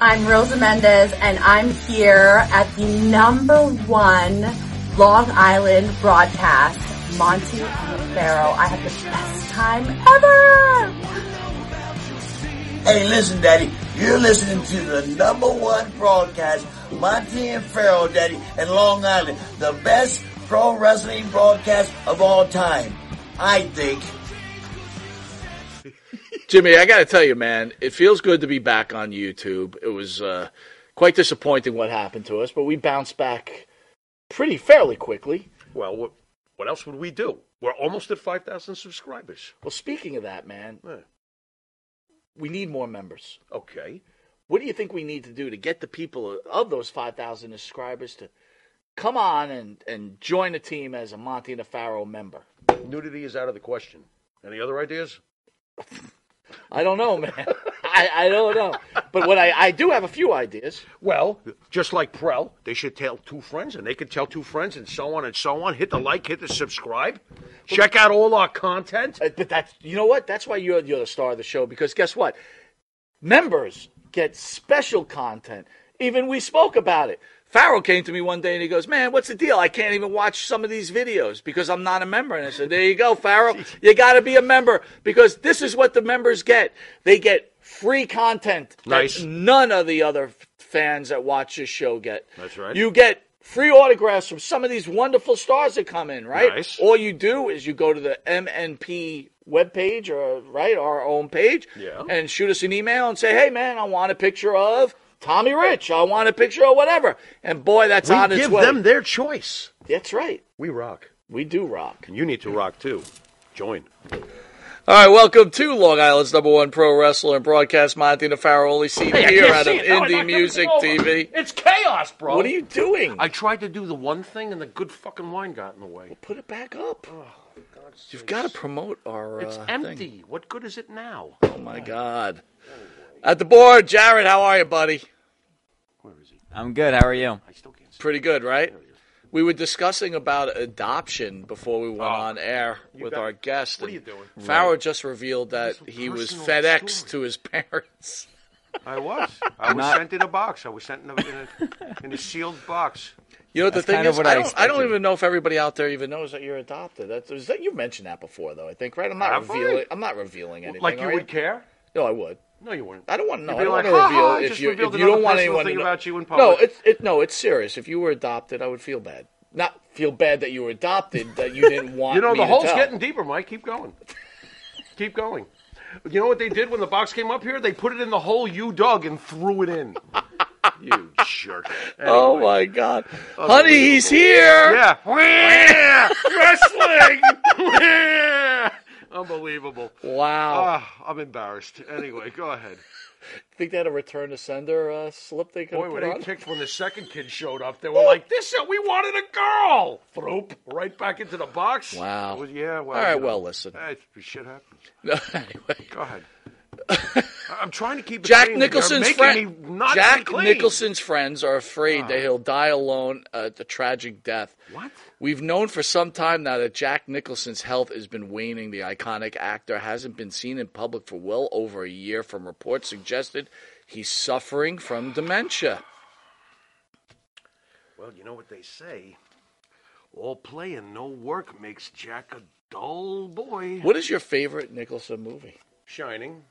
I'm Rosa Mendez, and I'm here at the number one Long Island broadcast, Monte Pharaoh. I had the best time ever! Hey, listen, Daddy, you're listening to the number one broadcast, Monte and Pharaoh, Daddy, in Long Island. The best pro wrestling broadcast of all time. I think. Jimmy, I got to tell you, man, it feels good to be back on YouTube. It was uh, quite disappointing what happened to us, but we bounced back pretty fairly quickly. Well, what, what else would we do? We're almost at 5,000 subscribers. Well, speaking of that, man, Yeah. we need more members. Okay. What do you think we need to do to get the people of those 5,000 subscribers to come on and, and join the team as a Monte and Pharaoh member? Nudity is out of the question. Any other ideas? I don't know, man. I, I don't know. But what I, I do have a few ideas. Well, just like Prell, they should tell two friends, and they could tell two friends, and so on and so on. Hit the like, hit the subscribe. Check out all our content. Uh, But that's you know what? That's why you're you're the star of the show because guess what? Members get special content. Even we spoke about it. Farrell came to me one day and he goes, "Man, what's the deal? I can't even watch some of these videos because I'm not a member." And I said, "There you go, Farrell. You got to be a member because this is what the members get. They get free content that Nice. none of the other fans that watch this show get. That's right. You get free autographs from some of these wonderful stars that come in, right? Nice. All you do is you go to the MNP webpage or right our own page Yeah. and shoot us an email and say, "Hey man, I want a picture of Tommy Rich. I want a picture or whatever." And boy, that's We on its give way. them their choice. That's right. We rock. We do rock. And you need to rock too. Join. All right, welcome to Long Island's number one pro wrestler and broadcast Monte and the Pharaoh, only seen Hey, here can't out of see it. No, I Indie Music. TV. It's chaos, bro. What are you doing? I tried to do the one thing, and the good fucking wine got in the way. Put it back up. You've got to promote our. It's uh, empty. thing. What good is it now? Oh my God. At the board, Jared, how are you, buddy? Where is he? I'm good. How are you? I still can't see. Pretty good, right? We were discussing about adoption before we went Oh. on air with got- our guest. what are and you doing? Farrow just revealed that Some he was personal FedEx story. to his parents. I was. I was Not- sent in a box. I was sent in a, in a, in a sealed box. You know what the That's thing kind of is? what I I don't, I don't expected. even know if everybody out there even knows that you're adopted. That's, is that you mentioned that before, though. I think, right? I'm not Have I? revealing. I'm not revealing anything. like you are would care? No, I would. No, you wouldn't. I don't want to know. You'd I be don't like, want to "Ha, reveal ha, I if just you revealed if you don't want personal anyone thing to know. about you in public. No, it's it. No, it's serious. If you were adopted, I would feel bad. Not feel bad that you were adopted. That you didn't want. You know, me the to hole's tell. getting deeper, Mike. Keep going. Keep going. You know what they did when the box came up here? They put it in the hole you dug and threw it in. you jerk. Oh my God, honey, he's here. Yeah. Wrestling! Unbelievable. Wow. Ah, I'm embarrassed. Anyway, go ahead. Think they had a return to sender uh, slip they could Boy, put when they on? kicked when the second kid showed up, they were like, "This is we wanted a girl." Throop right back into the box. Wow. Yeah. Well. All right, you know, well, listen. Shit happens. anyway, Go ahead. I'm trying to keep it Jack clean. Nicholson's You're friend. making me not Jack. Nicholson's friends are afraid that ah. he'll die alone at a tragic death. What? We've known for some time now that Jack Nicholson's health has been waning. The iconic actor hasn't been seen in public for well over a year, from reports suggested he's suffering from dementia. Well, you know what they say. All play and no work makes Jack a dull boy. What is your favorite Nicholson movie? Shining.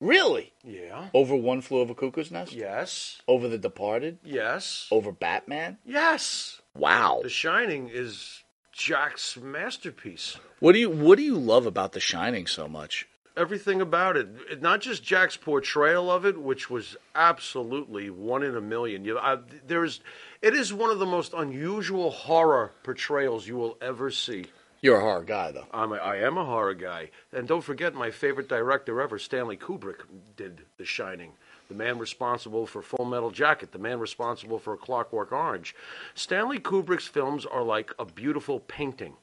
Really? Yeah. Over One Flew Over Cuckoo's Nest? Yes. Over The Departed? Yes. Over Batman? Yes. Wow. The Shining is Jack's masterpiece. What do you What do you love about The Shining so much? Everything about it, not just Jack's portrayal of it, which was absolutely one in a million. You, I, there's, it is one of the most unusual horror portrayals you will ever see. You're a horror guy, though. I'm a, I am a horror guy, and don't forget my favorite director ever, Stanley Kubrick, did The Shining. The man responsible for Full Metal Jacket, the man responsible for Clockwork Orange. Stanley Kubrick's films are like a beautiful painting.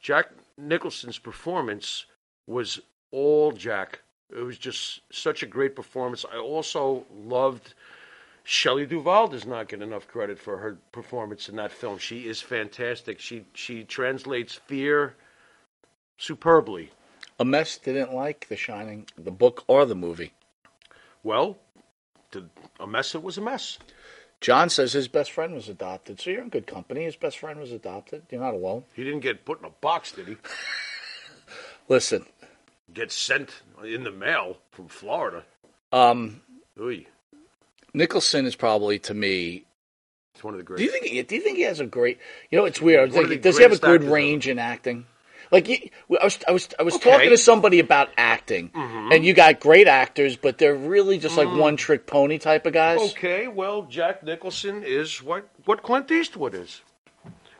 Jack Nicholson's performance was all Jack. It was just such a great performance. I also loved Shelley Duvall does not get enough credit for her performance in that film. She is fantastic. She she translates fear superbly. A mess didn't like The Shining, the book or the movie. Well, to a mess. It was a mess. John says his best friend was adopted, so you're in good company. His best friend was adopted. You're not alone. He didn't get put in a box, did he? Listen, Get sent in the mail from Florida. um, Ooh, Nicholson is probably to me. it's one of the Do great. you think? he- Do you think he has a great? You know, it's weird. I was One of thinking, does he have a good ever. range in acting? Like he, I was, I was, I was Okay. Mm-hmm. talking to somebody about acting, and you got great actors, but they're really just like one trick pony type of guys. Mm. Okay, well, Jack Nicholson is what what Clint Eastwood is.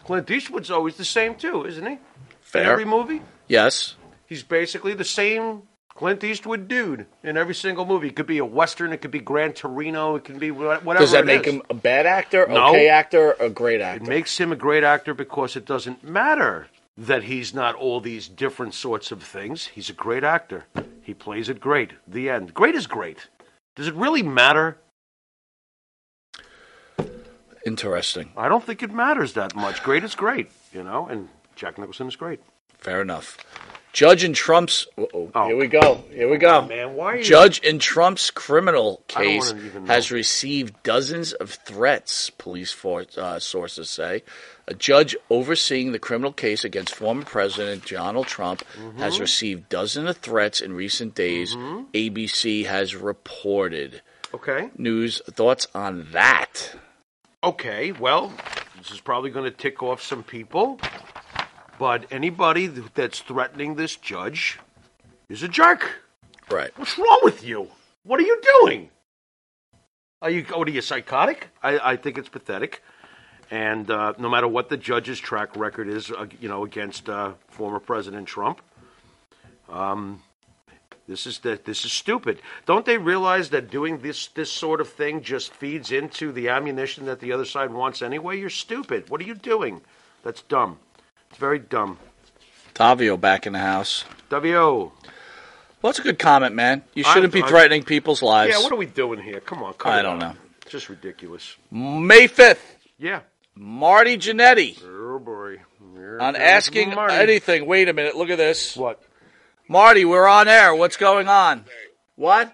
Clint Eastwood's always the same too, isn't he? In every movie, Yes. he's basically the same Clint Eastwood dude in every single movie. It could be a western, it could be Gran Torino, it could be whatever. Does that it make is. him a bad actor, No. okay actor, a great actor? It makes him a great actor because it doesn't matter that he's not all these different sorts of things. He's a great actor. He plays it great. The end. Great is great. Does it really matter? Interesting. I don't think it matters that much. Great is great, you know, and Jack Nicholson is great. Fair enough. Judge in Trump's. Oh. Here we go. Here we go. Man, why are you Judge in Trump's criminal I don't case wanna even know. has received dozens of threats, police for, uh, sources say. A judge overseeing the criminal case against former President Donald Trump Mm-hmm. has received dozens of threats in recent days, ABC has reported. Okay. News thoughts on that? Okay, well, this is probably going to tick off some people, but anybody that's threatening this judge is a jerk. Right. What's wrong with you? What are you doing? Are you what are you psychotic? I, I think it's pathetic. And uh, no matter what the judge's track record is, uh, you know, against uh, former President Trump, um, this is that this is stupid. Don't they realize that doing this this sort of thing just feeds into the ammunition that the other side wants anyway? You're stupid. What are you doing? That's dumb. It's very dumb. Tavio back in the house. W. Well, it's a good comment, man. You shouldn't be I'm- threatening people's lives. Yeah, what are we doing here? Come on, cut I don't out. know. It's just ridiculous. May 5th, Yeah. Marty Jannetty Oh boy. Here on asking Marty. anything. Wait a minute, look at this. What? Marty, we're on air. What's going on? What?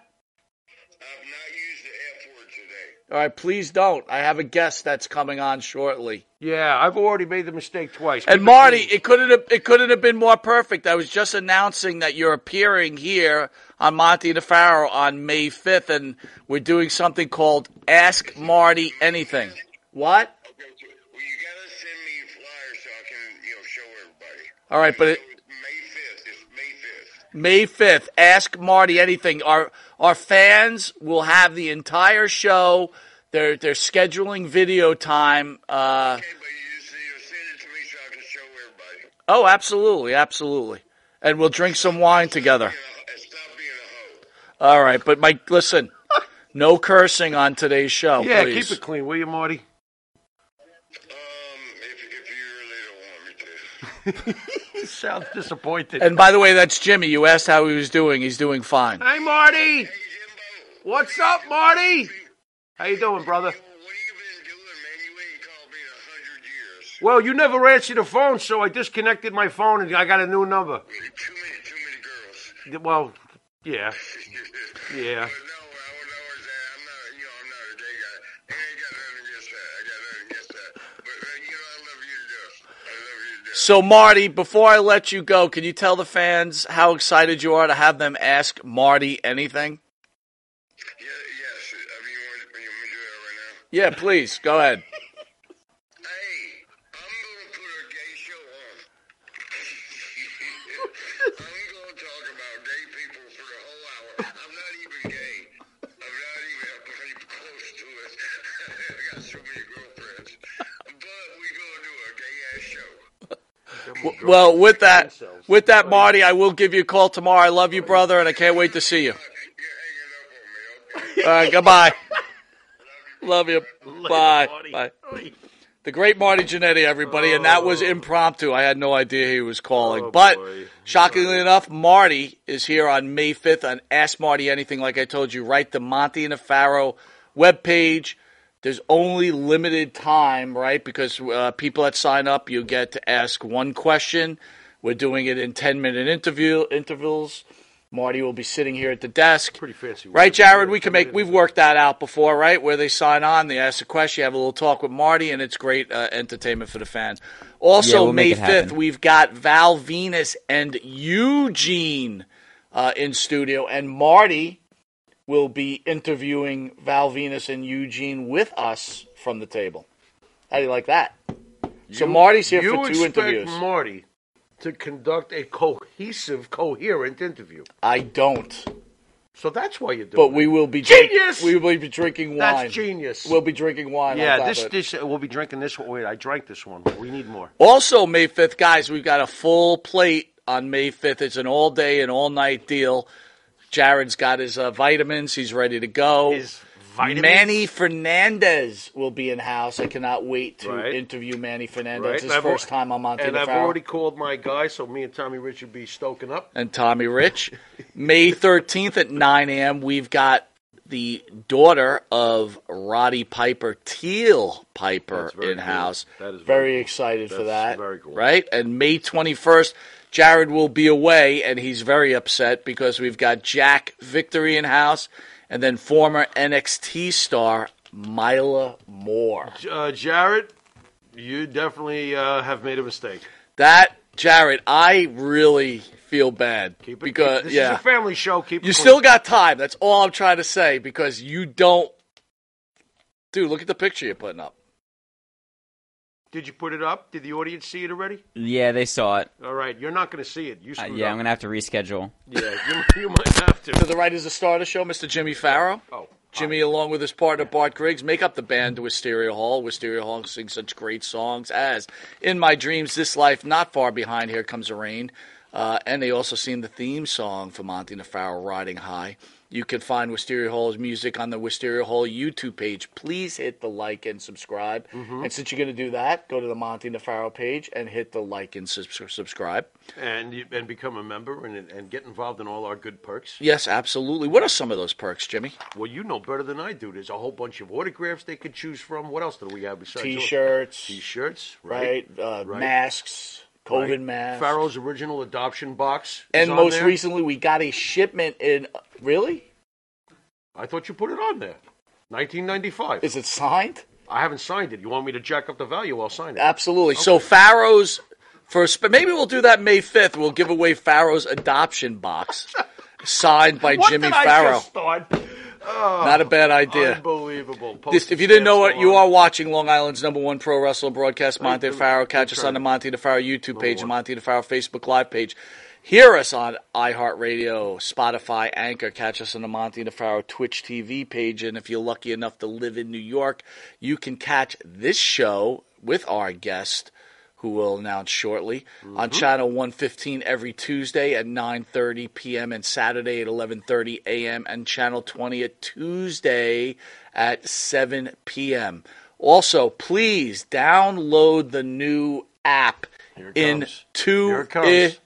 All right, please don't. I have a guest that's coming on shortly. Yeah, I've already made the mistake twice. And Keep Marty, clean. it couldn't have it couldn't have been more perfect. I was just announcing that you're appearing here on Monte and the Pharaoh on May 5th, and we're doing something called Ask Marty Anything. What? Okay, so, well, you gotta send me flyers so I can, you know, show everybody. All right, but it, May 5th. It's May 5th. May 5th, Ask Marty Anything. Our our fans will have the entire show. They're they're scheduling video time. Uh, Okay, but you just, you know, it to me so I can show everybody. oh, absolutely, absolutely. And we'll drink some wine together. You know, and stop being a hoe. All right, but Mike, listen, no cursing on today's show, Yeah, please. keep it clean, will you, Marty? He sounds disappointed. And by the way, that's Jimmy. You asked how he was doing. He's doing fine. hey, Marty. Hey, Jimbo. What's up, Marty? How you doing, brother? What have you been doing, man? You ain't called me in a hundred years. Well, you never answered the phone, so I disconnected my phone and I got a new number. Too many, too many girls. Well, yeah, yeah. So, Marty, before I let you go, can you tell the fans how excited you are to have them ask Marty anything? Yeah, yes. I mean, you want, you want me to do that right now? Yeah, please. Go ahead. Hey, I'm gonna put a gay show on. I'm gonna talk about gay people for the whole hour. I'm not even gay. I'm not even I'm not even close to it. I got so many girlfriends. But we gonna do a gay ass show. Well, with that, with that, Marty, I will give you a call tomorrow. I love you, brother, and I can't wait to see you. You're hanging up on me, okay? All right, goodbye. Love you. Bye. Bye. The great Marty Jannetty, everybody, and that was impromptu. I had no idea he was calling. Oh, but shockingly enough, Marty is here on May 5th on Ask Marty Anything. Like I told you, right? The Monte and the Pharaoh webpage. There's only limited time, right? Because uh, people that sign up, you get to ask one question. We're doing it in 10 minute interview intervals. Marty will be sitting here at the desk. Pretty fancy. Right. Jared? We can make. We've worked that out before, right? Where they sign on, they ask a question, you have a little talk with Marty, and it's great uh, entertainment for the fans. Also, Yeah, we'll May make it happen. fifth, we've got Val Venis and Eugene uh, in studio, and Marty will be interviewing Val Venis and Eugene with us from the table. How do you like that? so Marty's here for two interviews. Marty to conduct a cohesive, coherent interview. I don't, So that's why you're doing but we will be drink- Genius! we will be drinking wine. That's genius. We'll be drinking wine. yeah, this this we'll be drinking this one. Wait, I drank this one. We need more. Also, May 5th, guys, we've got a full plate on May 5th. It's an all day and all night deal. Jared's got his uh, vitamins. He's ready to go. His vitamins? Manny Fernandez will be in house. I cannot wait to Right. interview Manny Fernandez. Right? It's his I've first al- time on Monte And I've already called my guy, so me and Tommy Rich will be stoking up. and Tommy Rich. May 13th at 9 a.m., we've got the daughter of Roddy Piper, Teal Piper, That's very in house. cool. That is very, excited for That's that. very cool. Right? And May 21st, Jared will be away, and he's very upset because we've got Jack Victory in house and then former NXT star Mila Moore. Uh, Jared, you definitely uh, have made a mistake. That, Jared, I really feel bad. Keep it. because, this yeah. is a family show. Keep You clean. still got time. That's all I'm trying to say because you don't. Dude, look at the picture you're putting up. Did you put it up? Did the audience see it already? Yeah, they saw it. All right, you're not going to see it. You Uh, screwed yeah, up. I'm gonna have to reschedule. Yeah, you, you might have To to. the right is the star of the show, Mr. Jimmy Farrow. Oh, Jimmy, along with his partner Bart Griggs, make up the band to Wisteria Hall. Wisteria Hall sings such great songs as "In My Dreams," "This Life," "Not Far Behind," "Here Comes the Rain," uh, and they also sing the theme song for Monte Nefaro, "Riding High." You can find Wisteria Hall's music on the Wisteria Hall YouTube page. Please hit the like and subscribe. And since you're going to do that, go to the Monte Nefaro page and hit the like and subscribe. and you, and become a member and and get involved in all our good perks. Yes, absolutely. What are some of those perks, Jimmy? Well, you know better than I do. There's a whole bunch of autographs they could choose from. What else do we have besides? T-shirts, T-shirts, right? right? Uh, Right. Masks, COVID Right. masks. Pharaoh's original adoption box. is and most there. recently, we got a shipment in. Really? I thought you put it on there. 1995. Is it signed? I haven't signed it. You want me to jack up the value? I'll sign it. Absolutely. So Pharaoh's for sp- maybe we'll do that May fifth. We'll give away Pharaoh's adoption box, signed by Jimmy Farrow. Start? Not a bad idea. Unbelievable. This, if you didn't know it, you are watching Long Island's number one pro wrestler broadcast, Monte the Pharaoh. Catch us on the Monte the Pharaoh YouTube page Monte the Pharaoh Facebook Live page. Hear us on iHeartRadio, Spotify, Anchor. Catch us on the Monte the Pharaoh Twitch TV page. And if you're lucky enough to live in New York, you can catch this show with our guest, who we'll announce shortly, on mm-hmm. channel 115 every Tuesday at 9:30 p.m. and Saturday at 11:30 a.m. and channel 20 at Tuesday at 7 p.m. Also, please download the new app it comes. It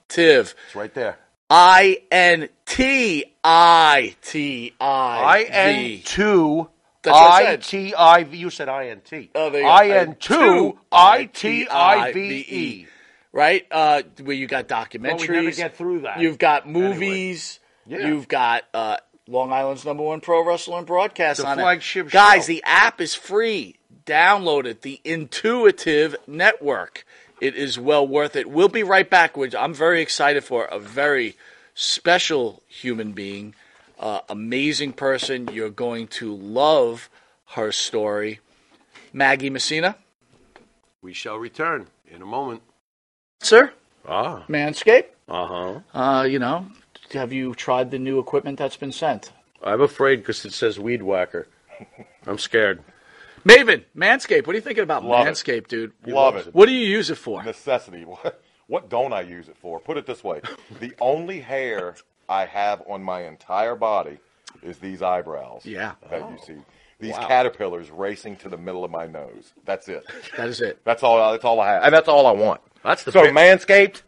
It's right there. I N T I T I V. I N two That's what I I said. T I V. You said I N T. Oh, there you go. I N two I T I V I-T-I-V-E. E. right? Uh, where you got documentaries. Well, we never get through that. You've got movies. Yeah. You've got uh, Long Island's number one pro wrestler and broadcast The on flagship it. Guys, show. the app is free. Download it. The Intuitive Network. It is well worth it. We'll be right back. Which I'm very excited for. A very special human being, uh, amazing person. You're going to love her story. Maggie Messina, We shall return in a moment. sir. Ah. Manscaped. Uh huh. Uh, you know, have you tried the new equipment that's been sent? I'm afraid because it says weed whacker. I'm scared. Maven, Manscaped. What are you thinking about Love it. Dude? Love it. What do you use it for? Necessity. What, what don't I use it for? Put it this way: the only hair I have on my entire body is these eyebrows. Yeah. that you see. Oh, these caterpillars racing to the middle of my nose. That's it. That is it. That's all. That's all I have, and that's all I want. That's the So bit- Manscaped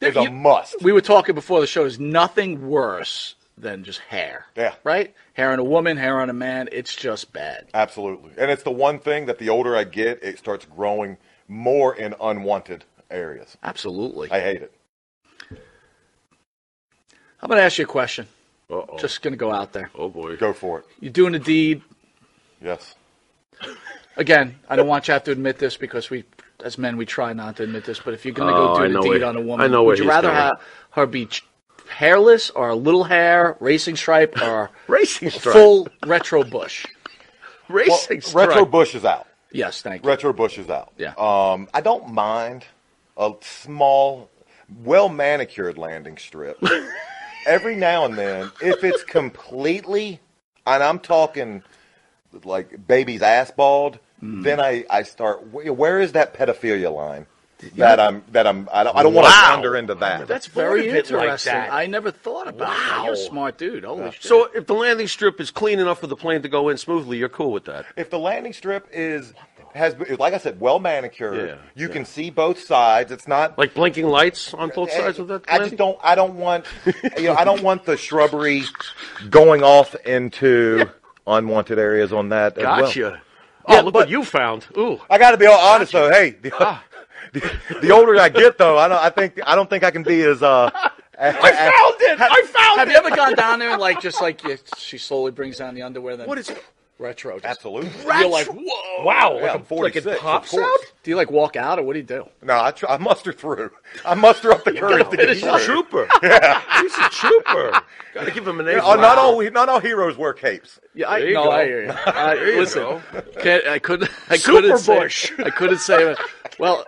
is a You- must. We were talking before the show. There's nothing worse than just hair. Yeah. Right? Hair on a woman, hair on a man. It's just bad. Absolutely, and it's the one thing that the older I get, it starts growing more in unwanted areas. Absolutely. I hate it. I'm going to ask you a question. Uh-oh. Just going to go out there. oh boy. Go for it. You're doing a deed. Yes. Again, I don't want you to have to admit this because we, as men, we try not to admit this. But if you're going to Oh, go I do know deed where- on a woman, I know where would you rather going. have her be hairless or a little hair, racing stripe, or Racing stripe. full retro bush? Well, Racing stripe. retro Bush is out. Yes, thank you. Retro Bush is out. Yeah. Um, I don't mind a small, well manicured landing strip. Every now and then, if it's completely, and I'm talking like baby's ass bald, Mm. then I, I start. Where is that pedophilia line? That I'm that I'm I don't, I don't want to Wow. wander into that. That's very of it like interesting. that. I never thought about that. You're a smart dude. Holy shit. So if the landing strip is clean enough for the plane to go in smoothly, you're cool with that. if the landing strip is has like I said, well manicured, Yeah, you yeah. can see both sides. It's not Like blinking lights on both sides of that I just don't. I don't want. You know, I don't want the shrubbery going off into unwanted areas on that as well. Gotcha. Yeah, oh, look but- what you found. Ooh. I got to be all honest though. Hey, the, Ah. the, the older I get though, I don't. I think I don't think I can be as. Uh, I I found it! I found have it! you ever gone down there and like just like you, she slowly brings down the underwear? Then What is retro? Just, Absolutely. You're like, whoa! Wow. Yeah, like, I'm a, 46, like it of pops course. out? Do you like walk out or what do you do? No, I, tr- I muster through. I muster up the courage to get He's a through. trooper. He's a trooper. Gotta give him an A. Yeah, for oh, uh, not all not all heroes wear capes. Yeah, I There you no, go. I hear you. I, uh, you listen, go. can't, I couldn't. I Super couldn't say. Bush. I couldn't say. Well,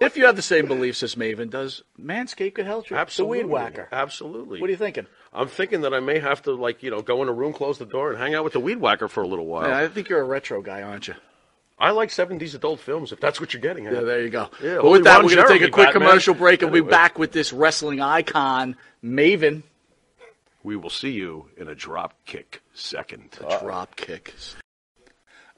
if you have the same beliefs as Maven does, Manscaped could help you. Absolutely. The weed whacker. Absolutely. What are you thinking? I'm thinking that I may have to, like, you know, go in a room, close the door, and hang out with the weed whacker for a little while. Yeah, I think you're a retro guy, aren't you? I like 70s adult films, if that's what you're getting at. Yeah, there you go. Yeah, but with that, we're going to take a quick Batman. commercial break, and we'll be back with this wrestling icon, Maven. We will see you in a drop kick second. A Drop kick.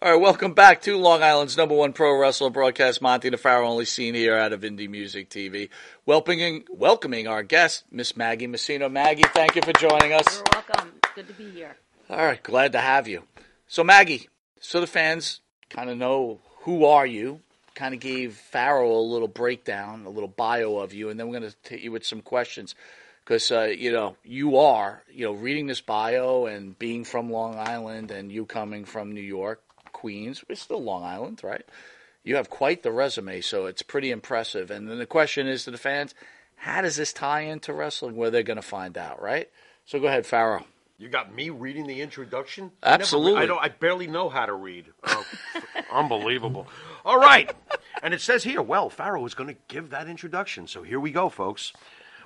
All right, welcome back to Long Island's number one pro wrestler broadcast, Monte the Pharaoh, only seen here out of Indie Music TV. Welcoming, welcoming our guest, Miss Maggie Messina. Maggie, thank you for joining us. You're welcome. Good to be here. All right, glad to have you. So, Maggie, so the fans kind of know who are you. Kind of gave Farrell a little breakdown, a little bio of you, and then we're going to hit you with some questions because uh, you know you are, you know, reading this bio and being from Long Island, and you coming from New York, Queens. It's still Long Island, right? You have quite the resume, so it's pretty impressive. And then the question is to the fans: How does this tie into wrestling? Where they're going to find out, right? So go ahead, Farrell. You got me reading the introduction? Absolutely. I, never, I don't. I barely know how to read. Oh, unbelievable. All right, and it says here, well, Farrow is going to give that introduction. So here we go, folks.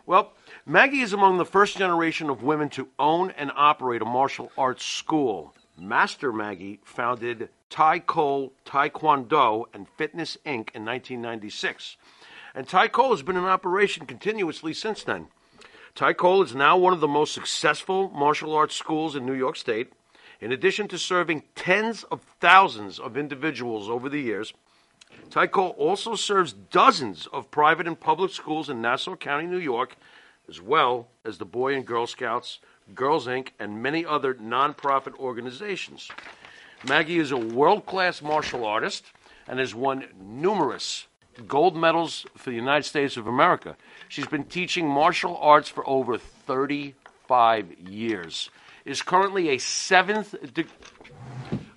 Well, Maggie is among the first generation of women to own and operate a martial arts school. Master Maggie founded Tai Cole Taekwondo and Fitness Inc. in 1996. And Tai Cole has been in operation continuously since then. Tai Cole is now one of the most successful martial arts schools in New York State. In addition to serving tens of thousands of individuals over the years, Tai Cole also serves dozens of private and public schools in Nassau County, New York, as well as the Boy and Girl Scouts, Girls Inc., and many other nonprofit organizations. Maggie is a world class martial artist and has won numerous gold medals for the United States of America. She's been teaching martial arts for over 35 years. Is currently a seventh de-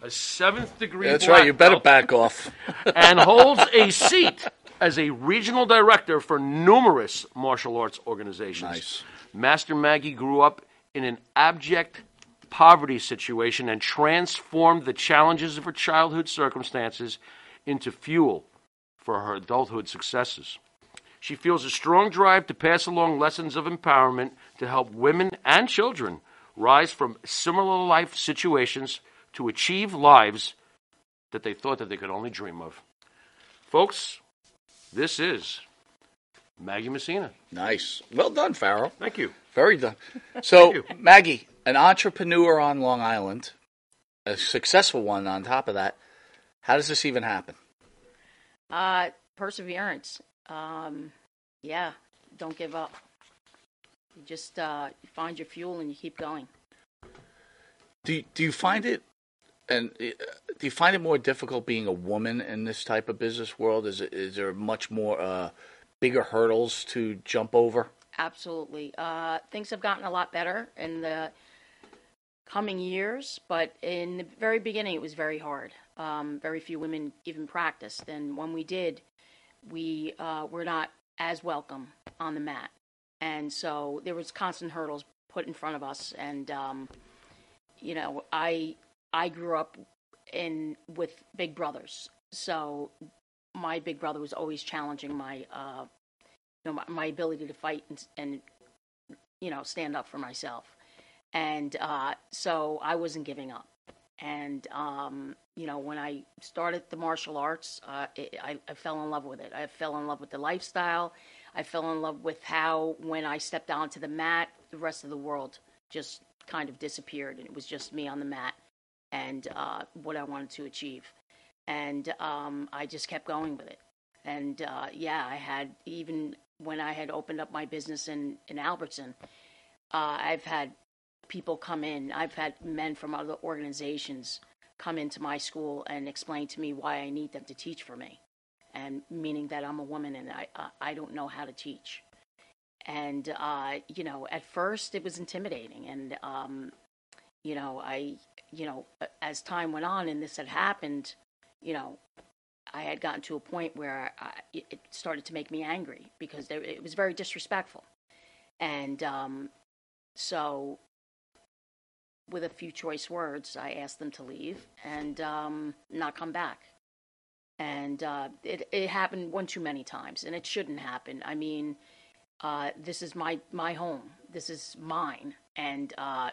a seventh degree. That's black right. You better back off. and holds a seat as a regional director for numerous martial arts organizations. Nice. Master Maggie grew up in an abject poverty situation and transformed the challenges of her childhood circumstances into fuel for her adulthood successes. She feels a strong drive to pass along lessons of empowerment to help women and children rise from similar life situations to achieve lives that they thought that they could only dream of. Folks, this is Maggie Messina. Nice. Well done, Farrell. Thank you. Very done. So. Maggie, an entrepreneur on Long Island, a successful one on top of that. How does this even happen? Uh, perseverance. Um, yeah, don't give up. You just uh, find your fuel and you keep going. Do you, do you find it and uh, do you find it more difficult being a woman in this type of business world? Is it, is there much more uh, bigger hurdles to jump over? absolutely. Uh, things have gotten a lot better in the coming years, but in the very beginning, it was very hard. Um, very few women even practiced, and when we did, we uh, were not as welcome on the mat, and so there was constant hurdles put in front of us. And um, you know, I I grew up in with big brothers, so my big brother was always challenging my uh, you know my, my ability to fight and, and you know stand up for myself. And uh, so i wasn't giving up. And um, you know when i started the martial arts uh, it, I, I fell in love with it. I fell in love with the lifestyle. I fell in love with how when i stepped onto the mat the rest of the world just kind of disappeared and it was just me on the mat and uh, what i wanted to achieve and um, i just kept going with it and uh, yeah i had even when i had opened up my business in, in albertson uh, i've had people come in. I've had men from other organizations come into my school and explain to me why I need them to teach for me, and meaning that I'm a woman and I uh, I don't know how to teach. And uh, you know, at first it was intimidating, and um, you know, I you know, as time went on and this had happened, you know, I had gotten to a point where I, it started to make me angry because there, it was very disrespectful, and um, so with a few choice words, I asked them to leave and um, not come back. And uh, it, it happened one too many times, and it shouldn't happen. I mean, uh, this is my, my home, this is mine, and uh,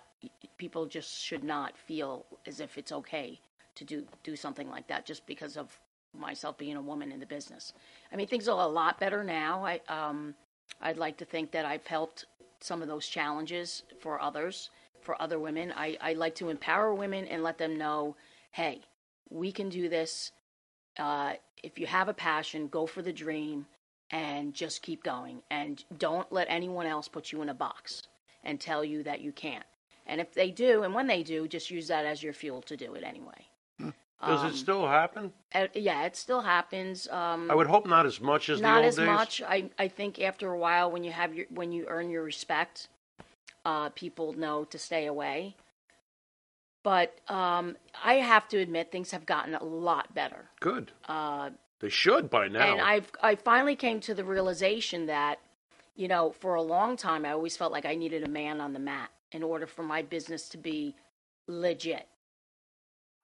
people just should not feel as if it's okay to do, do something like that just because of myself being a woman in the business. I mean, things are a lot better now. I, um, I'd like to think that I've helped some of those challenges for others for other women. I, I like to empower women and let them know, hey, we can do this. Uh, if you have a passion, go for the dream and just keep going. And don't let anyone else put you in a box and tell you that you can't. And if they do, and when they do, just use that as your fuel to do it anyway. Does Um, it still happen? Uh, yeah, it still happens. Um, I would hope not as much as the not old as days. much. I, I think after a while, when you have your when you earn your respect, uh, people know to stay away. But um, I have to admit, things have gotten a lot better. Good. Uh, They should by now. and I've I finally came to the realization that, you know, for a long time I always felt like I needed a man on the mat in order for my business to be legit.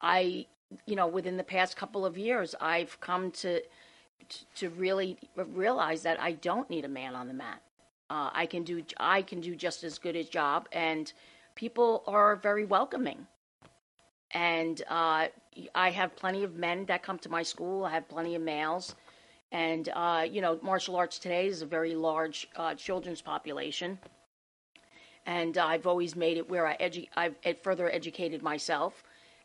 I, you know, within the past couple of years, I've come to to really realize that I don't need a man on the mat. Uh, I can do I can do just as good a job, and people are very welcoming. And uh, I have plenty of men that come to my school. I have plenty of males, and uh, you know, martial arts today is a very large uh, children's population. And I've always made it where I edu- I've further educated myself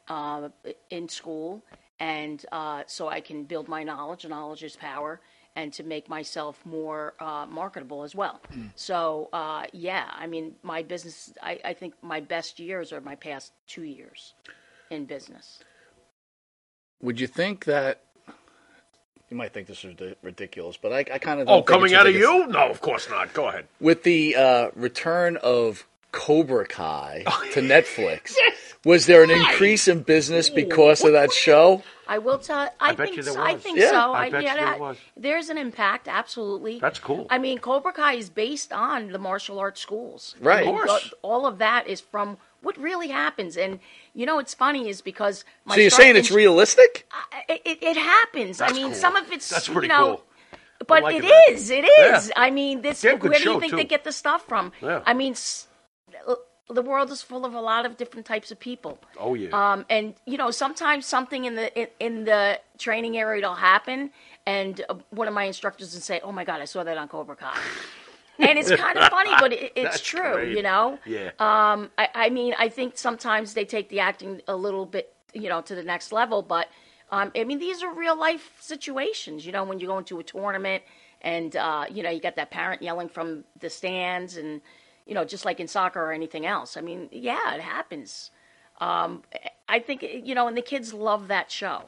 uh, in school, and uh, so I can build my knowledge. Knowledge is power, and to make myself more uh, marketable as well. So uh, yeah, I mean, my business. I, I think my best years are my past two years in business. Would you think that? You might think this is ridiculous, but I, I kind of. oh, coming out of you? No, of course not. Go ahead. with the uh, return of Cobra Kai Oh, to Netflix. Was there an increase in business because of that show? I will tell. I, bet think you there so. I think Yeah. so. I bet you there was. There's an impact, absolutely. That's cool. I mean, Cobra Kai is based on the martial arts schools. Right. Of course. All of that is from what really happens, and you know, it's funny is because. My So you're saying it's realistic? It, it, it happens. I mean, cool. some of it's That's pretty you know, cool. but like it that. is. It is. Yeah. I mean, this. Damn where do you think too. they get the stuff from? Yeah. I mean, s- the world is full of a lot of different types of people. Oh yeah. Um, and you know, sometimes something in the in, in the training area it'll happen, and uh, one of my instructors will say, "Oh my God, I saw that on Cobra Kai," and it's kind of funny, but it, it's That's true, great. you know. yeah. Um, I, I mean, I think sometimes they take the acting a little bit, you know, to the next level, but um, I mean, these are real life situations. You know, when you go into a tournament and uh, you know you got that parent yelling from the stands, and you know, just like in soccer or anything else. I mean, yeah, it happens. Um, I think you know, and the kids love that show,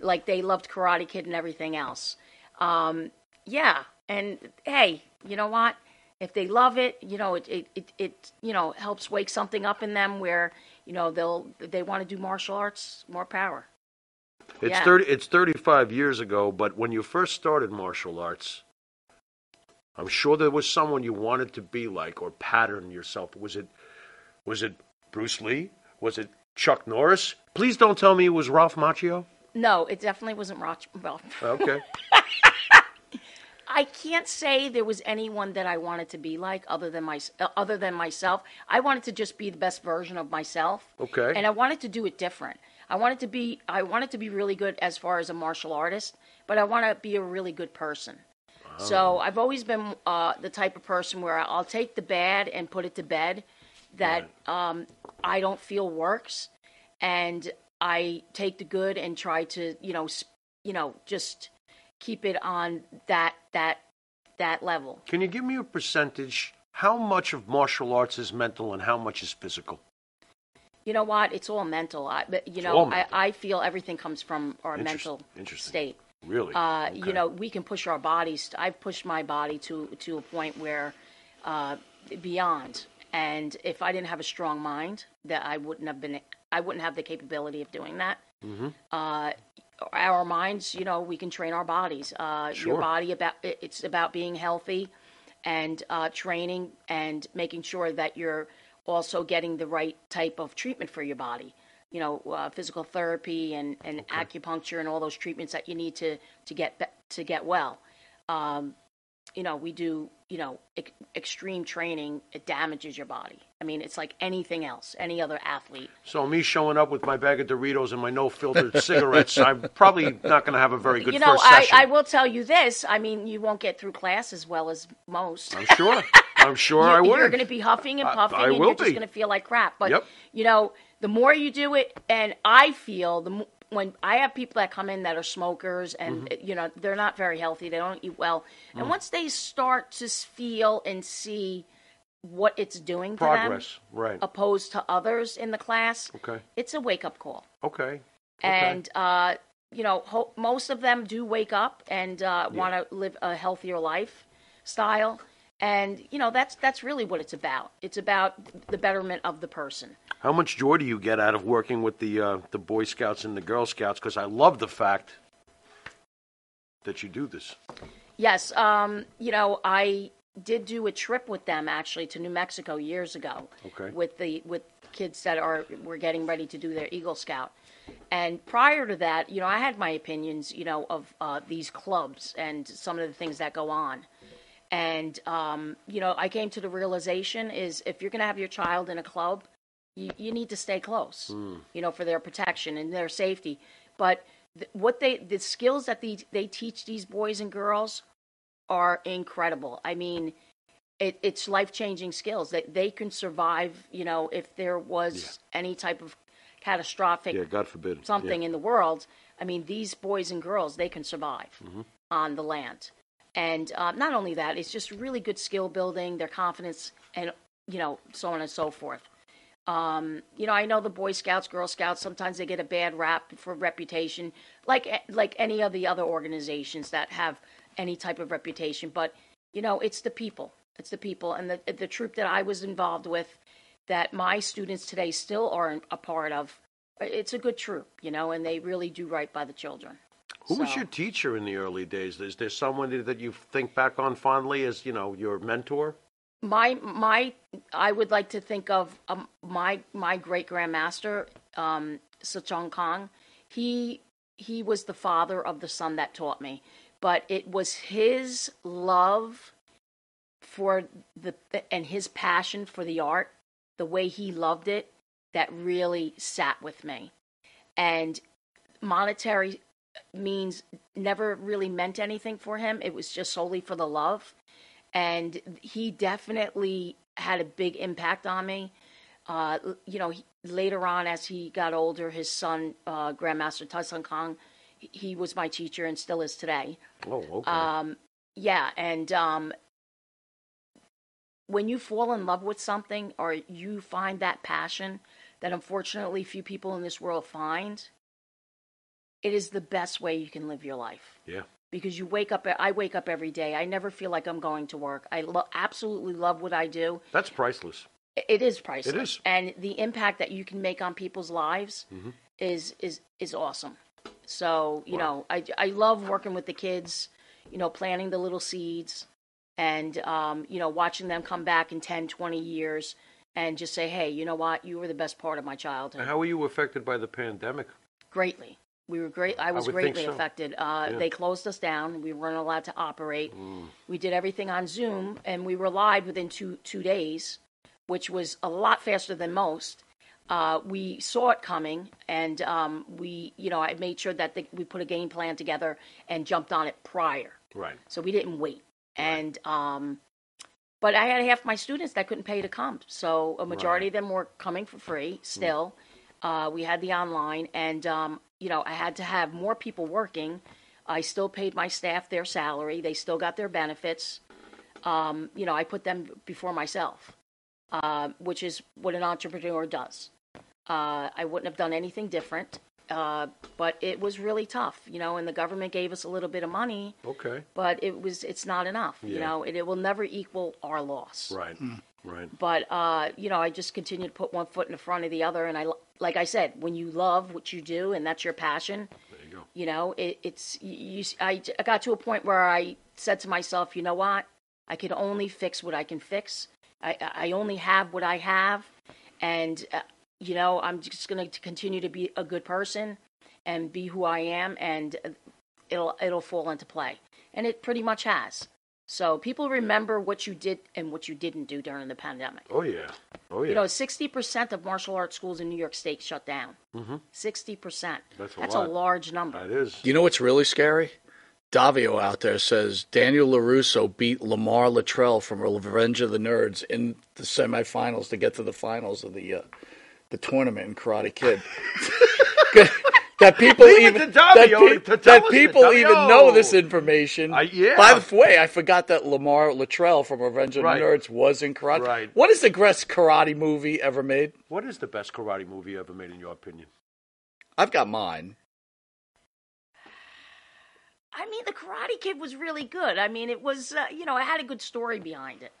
like they loved Karate Kid and everything else. Um, yeah, and hey, you know what? if they love it, you know, it, it, it, it you know helps wake something up in them where you know they'll they want to do martial arts, more power. It's Yeah. thirty. It's thirty-five years ago. But when you first started martial arts, I'm sure there was someone you wanted to be like or pattern yourself. Was it? Was it Bruce Lee? Was it Chuck Norris? Please don't tell me it was Ralph Macchio. No, it definitely wasn't. Well, Okay. I can't say there was anyone that I wanted to be like other than my uh, other than myself. I wanted to just be the best version of myself. Okay. And I wanted to do it different. I wanted to be I wanted to be really good as far as a martial artist, but I want to be a really good person. So I've always been uh, the type of person where I'll take the bad and put it to bed that um, I don't feel works, and I take the good and try to you know you know just keep it on that that that level. Can you give me a percentage? How much of martial arts is mental and how much is physical? You know what? It's all mental. I, but, you all know, I, mental. I feel everything comes from our Interest- mental interesting. state. Really? Uh, Okay. You know, we can push our bodies. I've pushed my body to to a point where uh, beyond. And if I didn't have a strong mind, that I wouldn't have been. I wouldn't have the capability of doing that. Mm-hmm. Uh, our minds, you know, we can train our bodies. Uh, Sure. Your body about it's about being healthy and uh, training and making sure that you're also getting the right type of treatment for your body. You know, uh, physical therapy and, and acupuncture and all those treatments that you need to to get to get well. Um, you know, we do you know ex- extreme training. It damages your body. I mean, it's like anything else, any other athlete. So me showing up with my bag of Doritos and my no-filtered cigarettes, I'm probably not going to have a very good you know, first I, session. I will tell you this. I mean, you won't get through class as well as most. I'm sure. I'm sure you're, I would. You're going to be huffing and puffing, I and will you're just going to feel like crap. But Yep. you know, the more you do it, and I feel the when I have people that come in that are smokers, and Mm-hmm. you know they're not very healthy, they don't eat well, Mm. and once they start to feel and see what it's doing to Progress, them, right? opposed to others in the class, Okay. it's a wake up call Okay. and uh, you know ho- most of them do wake up and uh, want to live a healthier lifestyle and you know that's that's really what it's about it's about the betterment of the person How much joy do you get out of working with the uh, the Boy Scouts and the Girl Scouts? Because I love the fact that you do this. yes um, you know i did do a trip with them actually to new mexico years ago Okay. with the with kids that are were getting ready to do their eagle scout and prior to that you know i had my opinions you know of uh, these clubs and some of the things that go on and um, you know i came to the realization is if you're going to have your child in a club you, you need to stay close you know for their protection and their safety but th- what they the skills that they, they teach these boys and girls are incredible i mean it, it's life changing skills that they can survive you know if there was any type of catastrophic Yeah, God forbid. something Yeah. in the world. I mean, these boys and girls, they can survive Mm-hmm. on the land. And uh, not only that, it's just really good skill building, their confidence, and, you know, so on and so forth. Um, you know, I know the Boy Scouts, Girl Scouts, sometimes they get a bad rap for reputation, like like any of the other organizations that have any type of reputation. But, you know, it's the people. It's the people. And the, the troop that I was involved with, that my students today still are a part of, it's a good troop, you know, and they really do right by the children. Who was your teacher in the early days? Is there someone that you think back on fondly as you know your mentor? my my I would like to think of um, my my great grandmaster um Sachong Kong. He he was the father of the son that taught me, but it was his love for the and his passion for the art, the way he loved it that really sat with me. And monetary means never really meant anything for him. It was just solely for the love and he definitely had a big impact on me. Uh, you know, he, later on as he got older, his son, uh, Grandmaster Tyson Kong, he- he was my teacher and still is today. Oh, okay. Um, yeah, and um, when you fall in love with something or you find that passion that unfortunately few people in this world find, it is the best way you can live your life yeah. because you wake up. I wake up every day. I never feel like I'm going to work. I lo- absolutely love what I do. That's priceless. It is priceless. It is. and the impact that you can make on people's lives Mm-hmm. is is is awesome. So you know, I I love working with the kids. You know, planting the little seeds, and um, you know, watching them come back in 10, 20 years, and just say, hey, you know what, you were the best part of my childhood. How were you affected by the pandemic? Greatly. We were great. I was would think greatly so. affected. Uh. They closed us down. We weren't allowed to operate. Mm. We did everything on Zoom, and we were live within two two days, which was a lot faster than most. Uh, we saw it coming, and um, we, you know, I made sure that the, we put a game plan together and jumped on it prior. Right. So we didn't wait. And um, but I had half my students that couldn't pay to come, so a majority of them were coming for free. Still, uh, we had the online, and um, you know I had to have more people working. I still paid my staff their salary. They still got their benefits. Um, you know, I put them before myself, uh, which is what an entrepreneur does. Uh, I wouldn't have done anything different, uh, but it was really tough, you know. And the government gave us a little bit of money, Okay. but it was it's not enough you know it, it will never equal our loss Right. Right. but uh, you know i just continued to put one foot in the front of the other and i lo- like i said when you love what you do and that's your passion There you go. you know it, it's you, I, I got to a point where i said to myself you know what? I can only fix what i can fix. I, I only have what i have and uh, you know i'm just going to continue to be a good person and be who i am and uh, it'll it'll fall into play. And it pretty much has so people remember what you did and what you didn't do during the pandemic Oh yeah. Oh yeah. you know, sixty percent of martial arts schools in New York State shut down. Mm-hmm. Sixty percent. That's a That's lot. a large number. that is. You know what's really scary? Davio out there says Daniel LaRusso beat Lamar Latrelle from Revenge of the Nerds in the semifinals to get to the finals of the uh, the tournament in Karate Kid. that people Leave even to Davio that, to tell that people it, even know this information. I- yeah. By the way, I forgot that Lamar Latrelle from Revenge of Right. the Nerds was in karate. Right. What is the best karate movie ever made? What is the best karate movie ever made in your opinion? I've got mine. I mean, the Karate Kid was really good. I mean, it was uh, you know, it had a good story behind it.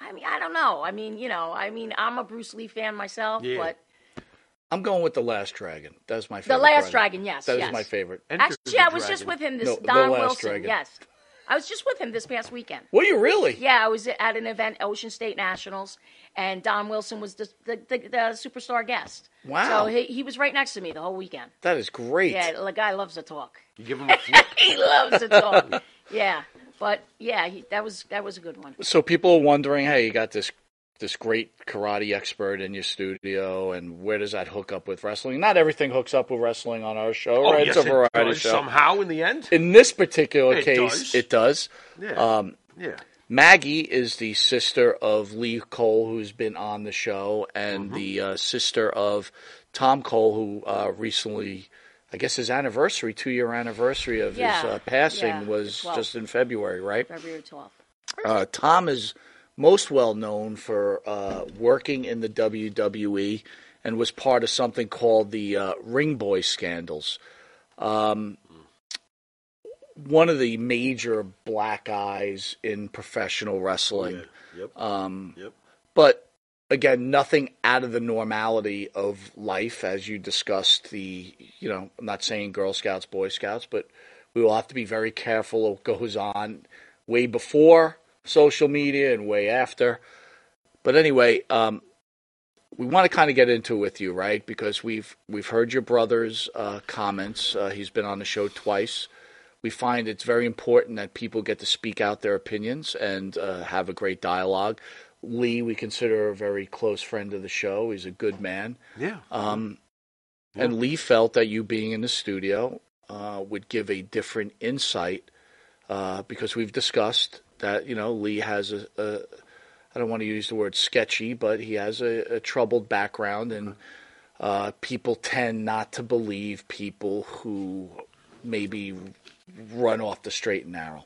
I mean, I don't know. I mean, you know, I mean, I'm a Bruce Lee fan myself, Yeah. but I'm going with the Last Dragon. That's my favorite. the Last karate. Dragon, yes, That is yes. my favorite. Enter Actually, the I was just with him this No, The Don Last Wilson. Dragon. Yes, I was just with him this past weekend. Were you really? Yeah, I was at an event, Ocean State Nationals, and Don Wilson was the the, the, the superstar guest. Wow. So he, he was right next to me the whole weekend. That is great. Yeah, the guy loves to talk. You give him a flip. he loves to talk. yeah, but yeah, he, that was that was a good one. So people are wondering, hey, you got this this great karate expert in your studio, and where does that hook up with wrestling? Not everything hooks up with wrestling on our show, Oh, right? yes, it's a variety it does, show. somehow in the end. In this particular It case, does. it does. Yeah. Um, yeah. Maggie is the sister of Lee Cole, who's been on the show, and Mm-hmm. the uh, sister of Tom Cole, who uh, recently, I guess his anniversary, two year anniversary of Yeah, his uh, passing yeah, was 12th. just in February, right? February twelfth. Uh, Tom is most well known for uh, working in the WWE and was part of something called the uh, Ring Boy scandals. Um, one of the major black eyes in professional wrestling. Yep. Um, Yep. But again, nothing out of the normality of life, as you discussed. The you know, I'm not saying Girl Scouts, Boy Scouts, but we will have to be very careful of what goes on way before social media and way after. But anyway, um, we want to kind of get into it with you, right? Because we've we've heard your brother's uh, comments. Uh, he's been on the show twice. We find it's very important that people get to speak out their opinions and uh, have a great dialogue. Lee, we consider a very close friend of the show. He's a good man. Yeah. Um, And Lee felt that you being in the studio uh, would give a different insight uh, because we've discussed that, you know, Lee has a, a I don't want to use the word sketchy, but he has a, a troubled background, and uh, people tend not to believe people who maybe run off the straight and narrow.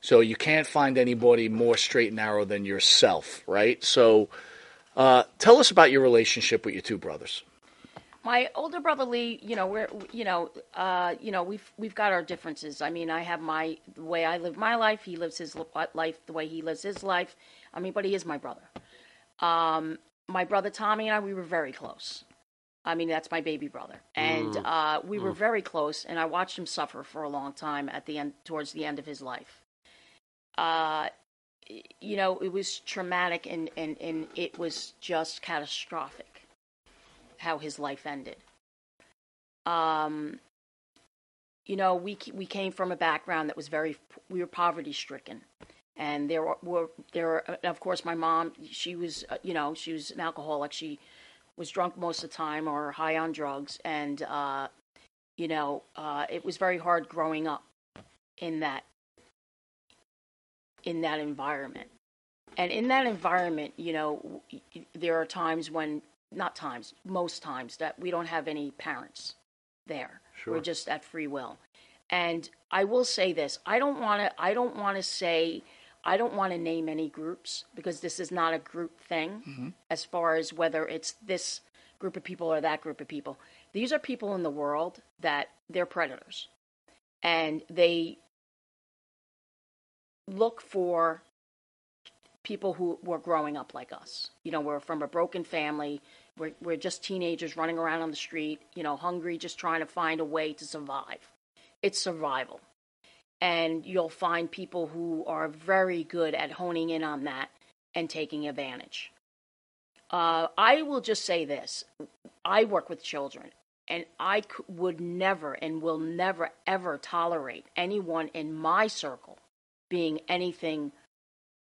So you can't find anybody more straight and narrow than yourself, right? So uh, tell us about your relationship with your two brothers. My older brother Lee, you know, we're you know, uh, you know, we've we've got our differences. I mean, I have my the way I live my life. He lives his life the way he lives his life. I mean, but he is my brother. Um, my brother Tommy and I, we were very close. I mean, that's my baby brother, and uh, we were very close. And I watched him suffer for a long time at the end, towards the end of his life. Uh, you know, it was traumatic, and and and it was just catastrophic how his life ended. Um, you know, we we came from a background that was very we were poverty stricken, and there were, there were, of course my mom she was uh, you know she was an alcoholic. She was drunk most of the time or high on drugs. And uh, you know uh, it was very hard growing up in that in that environment. And in that environment you know there are times when not times most times that we don't have any parents there. We're just at free will. And i will say this i don't want to i don't want to say i don't want to name any groups because this is not a group thing mm-hmm. as far as whether it's this group of people or that group of people. These are people in the world that they're predators. And they look for people who were growing up like us. You know, we're from a broken family. We're, we're just teenagers running around on the street, you know, hungry, just trying to find a way to survive. It's survival. And you'll find people who are very good at honing in on that and taking advantage. Uh, I will just say this I work with children, and I c- would never and will never, ever tolerate anyone in my circle being anything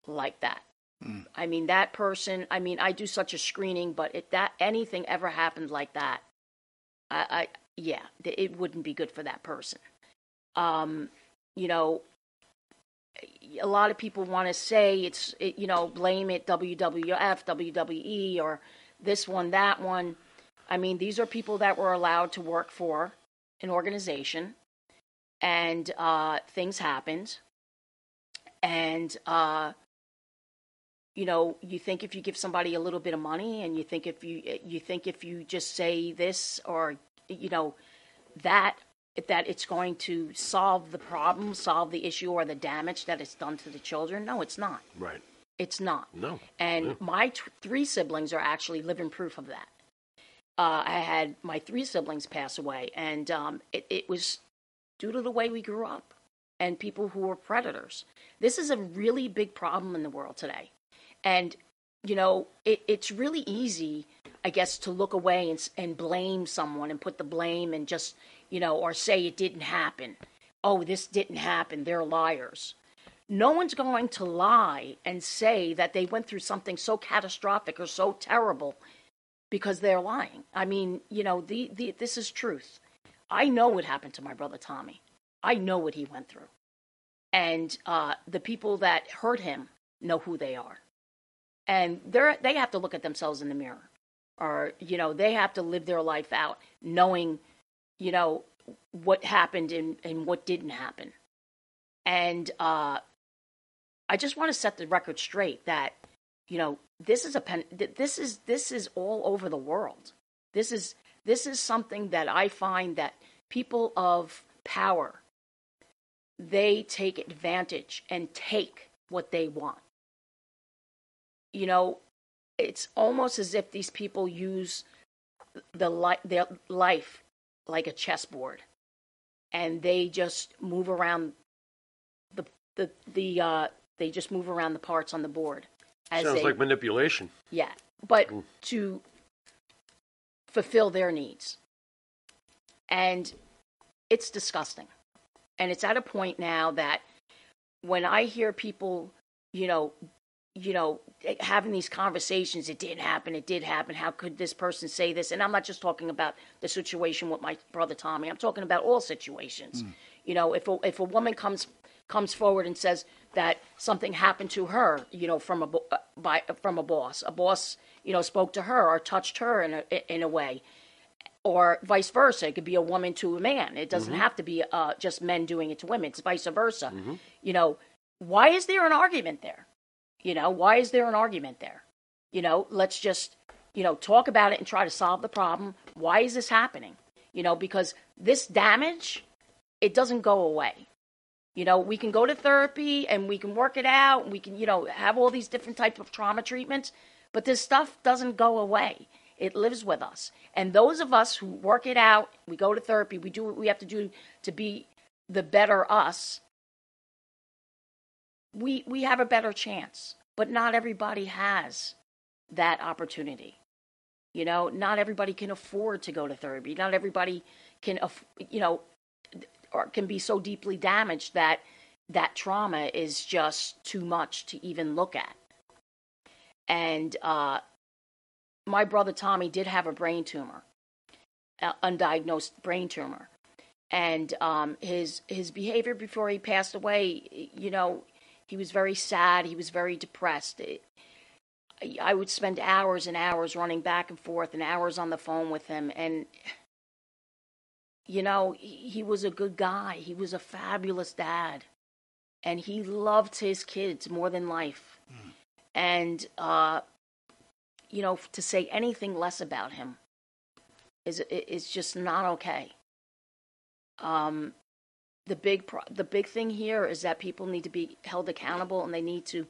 like that. I mean, that person. I mean, I do such a screening, but if that anything ever happened like that, I, I yeah, it wouldn't be good for that person. Um, you know, a lot of people want to say it's, it, you know, blame it WWF, WWE, or this one, that one. I mean, these are people that were allowed to work for an organization, and uh, things happened, and uh, you know you think if you give somebody a little bit of money and you think if you you think if you just say this or you know that that it's going to solve the problem solve the issue or the damage that it's done to the children no it's not. Right. it's not. No. and my t- three siblings are actually living proof of that. Uh, i had my three siblings pass away and um, it, it was due to the way we grew up and people who were predators. This is a really big problem in the world today and you know it, it's really easy i guess to look away and, and blame someone and put the blame and just you know or say it didn't happen. Oh this didn't happen. They're liars. No one's going to lie and say that they went through something so catastrophic or so terrible because they're lying. I mean you know the, the this is truth. I know what happened to my brother tommy. I know what he went through. And uh, the people that hurt him know who they are and they're they have to look at themselves in the mirror or you know they have to live their life out knowing you know what happened and, and what didn't happen. And uh, i just want to set the record straight that you know this is a pen this is this is all over the world. This is this is something that i find that people of power they take advantage and take what they want you know, it's almost as if these people use the li- their life like a chessboard, and they just move around the the the uh, they just move around the parts on the board as Sounds like manipulation. yeah, but to fulfill their needs, and it's disgusting, and it's at a point now that when I hear people, you know, you know, having these conversations, it didn't happen, it did happen. How could this person say this? And I'm not just talking about the situation with my brother Tommy. I'm talking about all situations. You know, if a, if a woman comes comes forward and says that something happened to her, you know, from a uh, by from a boss, a boss, you know, spoke to her or touched her in a in a way, or vice versa. It could be a woman to a man. It doesn't have to be uh, just men doing it to women. It's vice versa. You know, why is there an argument there? You know, why is there an argument there? You know, let's just, you know, talk about it and try to solve the problem, Why is this happening? You know, because this damage, it doesn't go away. You know, we can go to therapy and we can work it out. We can, you know, have all these different types of trauma treatments, but this stuff doesn't go away. It lives with us. And those of us who work it out, we go to therapy, we do what we have to do to be the better us. We we have a better chance, but not everybody has that opportunity. You know, not everybody can afford to go to therapy. Not everybody can, you know, or can be so deeply damaged that that trauma is just too much to even look at. And uh, my brother Tommy did have a brain tumor, undiagnosed brain tumor, and um, his his behavior before he passed away, you know, he was very sad. He was very depressed. It, I would spend hours and hours running back and forth and hours on the phone with him. And, you know, he, he was a good guy. He was a fabulous dad. And he loved his kids more than life. And, uh, you know, to say anything less about him is, is just not okay. Um, the big pro- the big thing here is that people need to be held accountable and they need to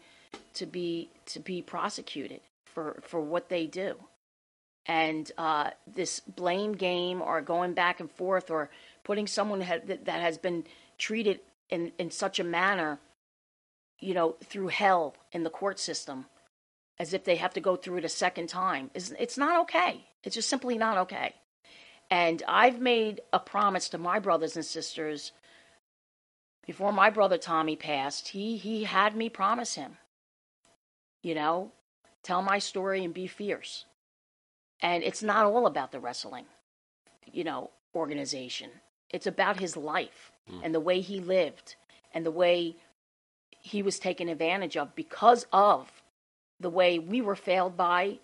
to be to be prosecuted for for what they do. And uh, this blame game or going back and forth or putting someone that, that has been treated in in such a manner you know through hell in the court system as if they have to go through it a second time is it's not okay. It's just simply not okay. And i've made a promise to my brothers and sisters before my brother tommy passed he he had me promise him you know, tell my story and be fierce. And it's not all about the wrestling, you know, organization. It's about his life hmm. and the way he lived and the way he was taken advantage of because of the way we were failed by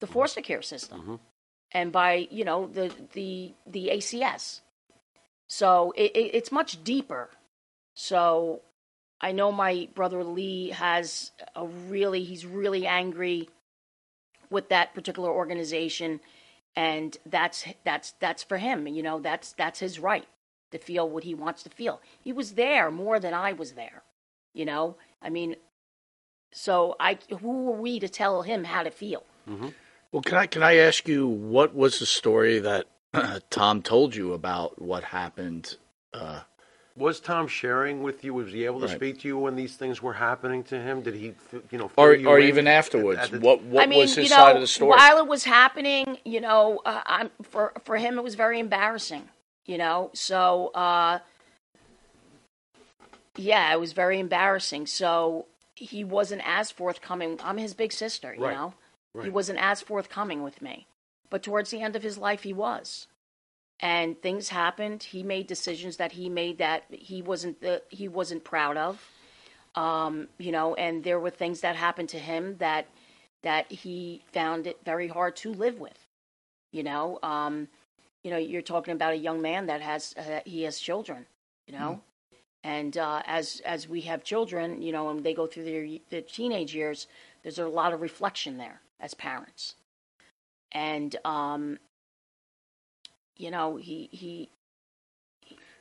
the hmm. foster care system mm-hmm. and by, you know, the the the ACS. So it, it, it's much deeper. So I know my brother Lee has a really, he's really angry with that particular organization, and that's that's that's for him. You know, that's that's his right to feel what he wants to feel. He was there more than I was there. You know, I mean, so I who are we to tell him how to feel? Mm-hmm. Well, can I can I ask you what was the story that Tom told you about what happened? Uh, Was Tom sharing with you? Was he able to Right. speak to you when these things were happening to him? Did he, you know, or you or even afterwards? at the- what what I mean, was his you know, side of the story? while it was happening, you know, uh, I'm, for for him it was very embarrassing. You know, so uh, yeah, it was very embarrassing. So he wasn't as forthcoming. I'm his big sister, you Right. know. He wasn't as forthcoming with me, but towards the end of his life, he was. And things happened. He made decisions that he made that he wasn't the, he wasn't proud of. Um, you know, and there were things that happened to him that that he found it very hard to live with. You know, um, you know, you're talking about a young man that has uh, he has children. You know, and uh, as as we have children, you know, and they go through their their teenage years, there's a lot of reflection there as parents, and um, you know, he he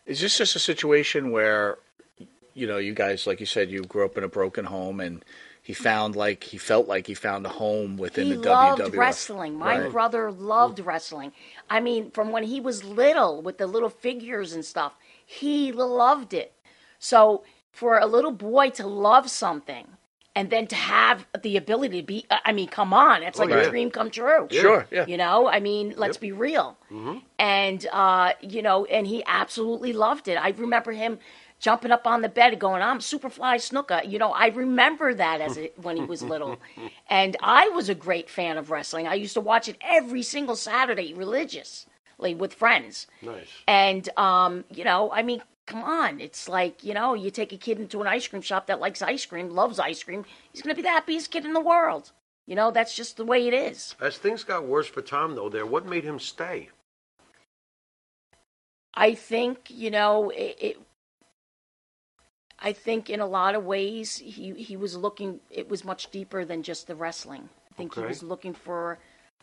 Is this just a situation where, you know, you guys, like you said, you grew up in a broken home, and he found like he felt like he found a home within he the loved WWF. wrestling. My Right. brother loved wrestling. I mean, from when he was little with the little figures and stuff, he loved it. So for a little boy to love something and then to have the ability to be, I mean, come on, it's like yeah. a dream come true. Sure, yeah. You know, I mean, let's be real. And, uh, you know, and he absolutely loved it. I remember him jumping up on the bed going, I'm Superfly Snuka. You know, I remember that as it, when he was little. and I was a great fan of wrestling. I used to watch it every single Saturday religiously with friends. Nice. And, um, you know, I mean, come on. It's like, you know, you take a kid into an ice cream shop that likes ice cream, loves ice cream. He's going to be the happiest kid in the world. You know, that's just the way it is. As things got worse for Tom, though, there, what made him stay? I think, you know, it, it I think in a lot of ways he he was looking it was much deeper than just the wrestling. I think he was looking for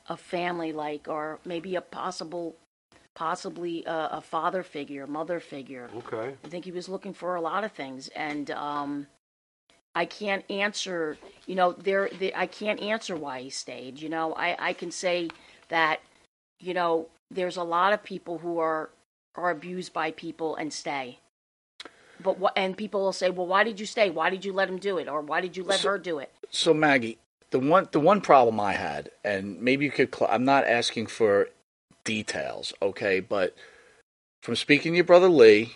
a family like, or maybe a possible, possibly a, a father figure, mother figure. Okay. I think he was looking for a lot of things, and um, I can't answer. You know, there, there, I can't answer why he stayed. You know, I, I can say that, you know, there's a lot of people who are are abused by people and stay. But what? And people will say, well, why did you stay? Why did you let him do it? Or why did you let her do it? So Maggie, the one the one problem I had, and maybe you could. Cl- I'm not asking for details, okay, but from speaking to your brother Lee,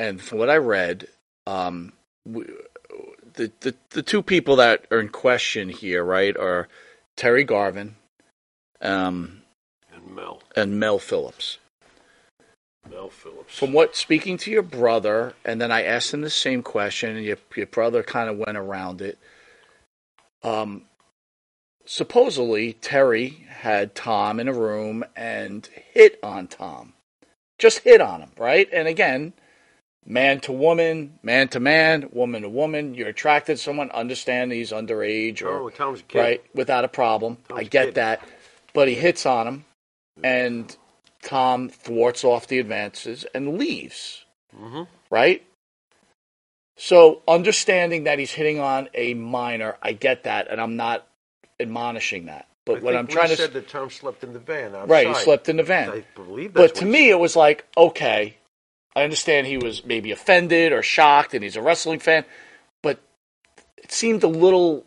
and from what I read, um, w- the the the two people that are in question here, right, are Terry Garvin, um, And Mel. and Mel Phillips. Mel Phillips. From what speaking to your brother, and then I asked him the same question, and your your brother kind of went around it. Um, supposedly Terry had Tom in a room and hit on Tom, just hit on him, right? And again, man to woman, man to man, woman to woman. You're attracted to someone. Understand he's underage or Oh, Tom's kid. right without a problem. Tom's I get that, but he hits on him, and Tom thwarts off the advances and leaves. Mhm. Right. So understanding that he's hitting on a minor, I get that, and I'm not admonishing that. But I what think I'm trying to said that Tom slept in the van outside. right, he slept in the van. I believe that's But to me, he it was like, okay, I understand he was maybe offended or shocked, and he's a wrestling fan, but it seemed a little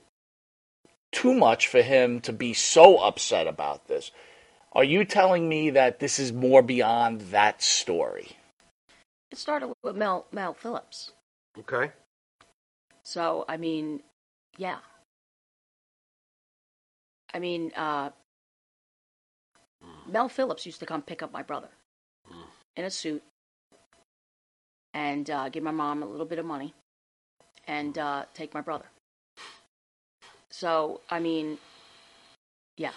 too much for him to be so upset about this. Are you telling me that this is more beyond that story? It started with Mel Mel Phillips. Okay. So I mean, yeah. I mean, uh, Mel Phillips used to come pick up my brother in a suit and uh, give my mom a little bit of money and uh, take my brother. So I mean, yeah.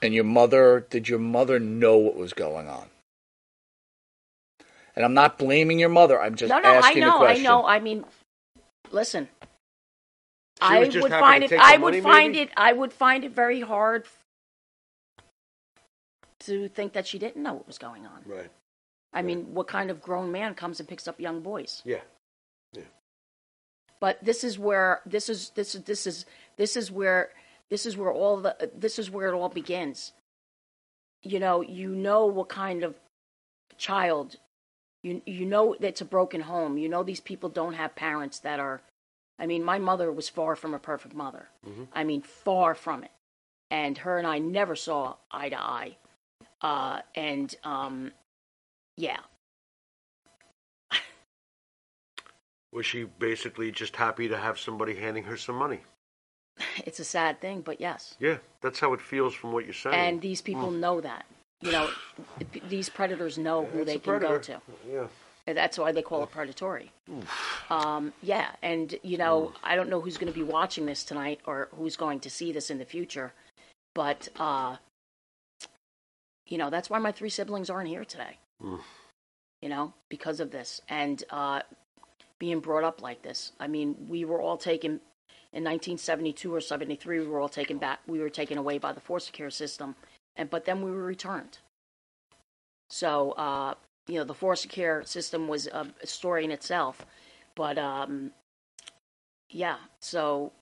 And your mother, did your mother know what was going on? And I'm not blaming your mother. I'm just no, no, I asking know, the I know. I mean, listen. I would find it. I would money, find maybe? it. I would find it very hard to think that she didn't know what was going on. Right. I mean, what kind of grown man comes and picks up young boys? Yeah. But this is where this is this is this is this is where this is where all the this is where it all begins. You know, you know what kind of child you you know it's a broken home. You know these people don't have parents that are I mean, my mother was far from a perfect mother. I mean, far from it. And her and I never saw eye to eye. Uh, and um, yeah, Was she basically just happy to have somebody handing her some money? it's a sad thing, but yes. Yeah, that's how it feels from what you're saying. And these people know that. You know, these predators know who they can go to. Yeah. And that's why they call it predatory. Um, yeah, and you know, I don't know who's going to be watching this tonight or who's going to see this in the future, but uh, you know, that's why my three siblings aren't here today. You know, because of this and uh, being brought up like this. I mean, we were all taken in 1972 or 73. We were all taken back. We were taken away by the foster care system, and but then we were returned. So, uh, you know, the foster care system was a, story in itself. But, um, yeah, so,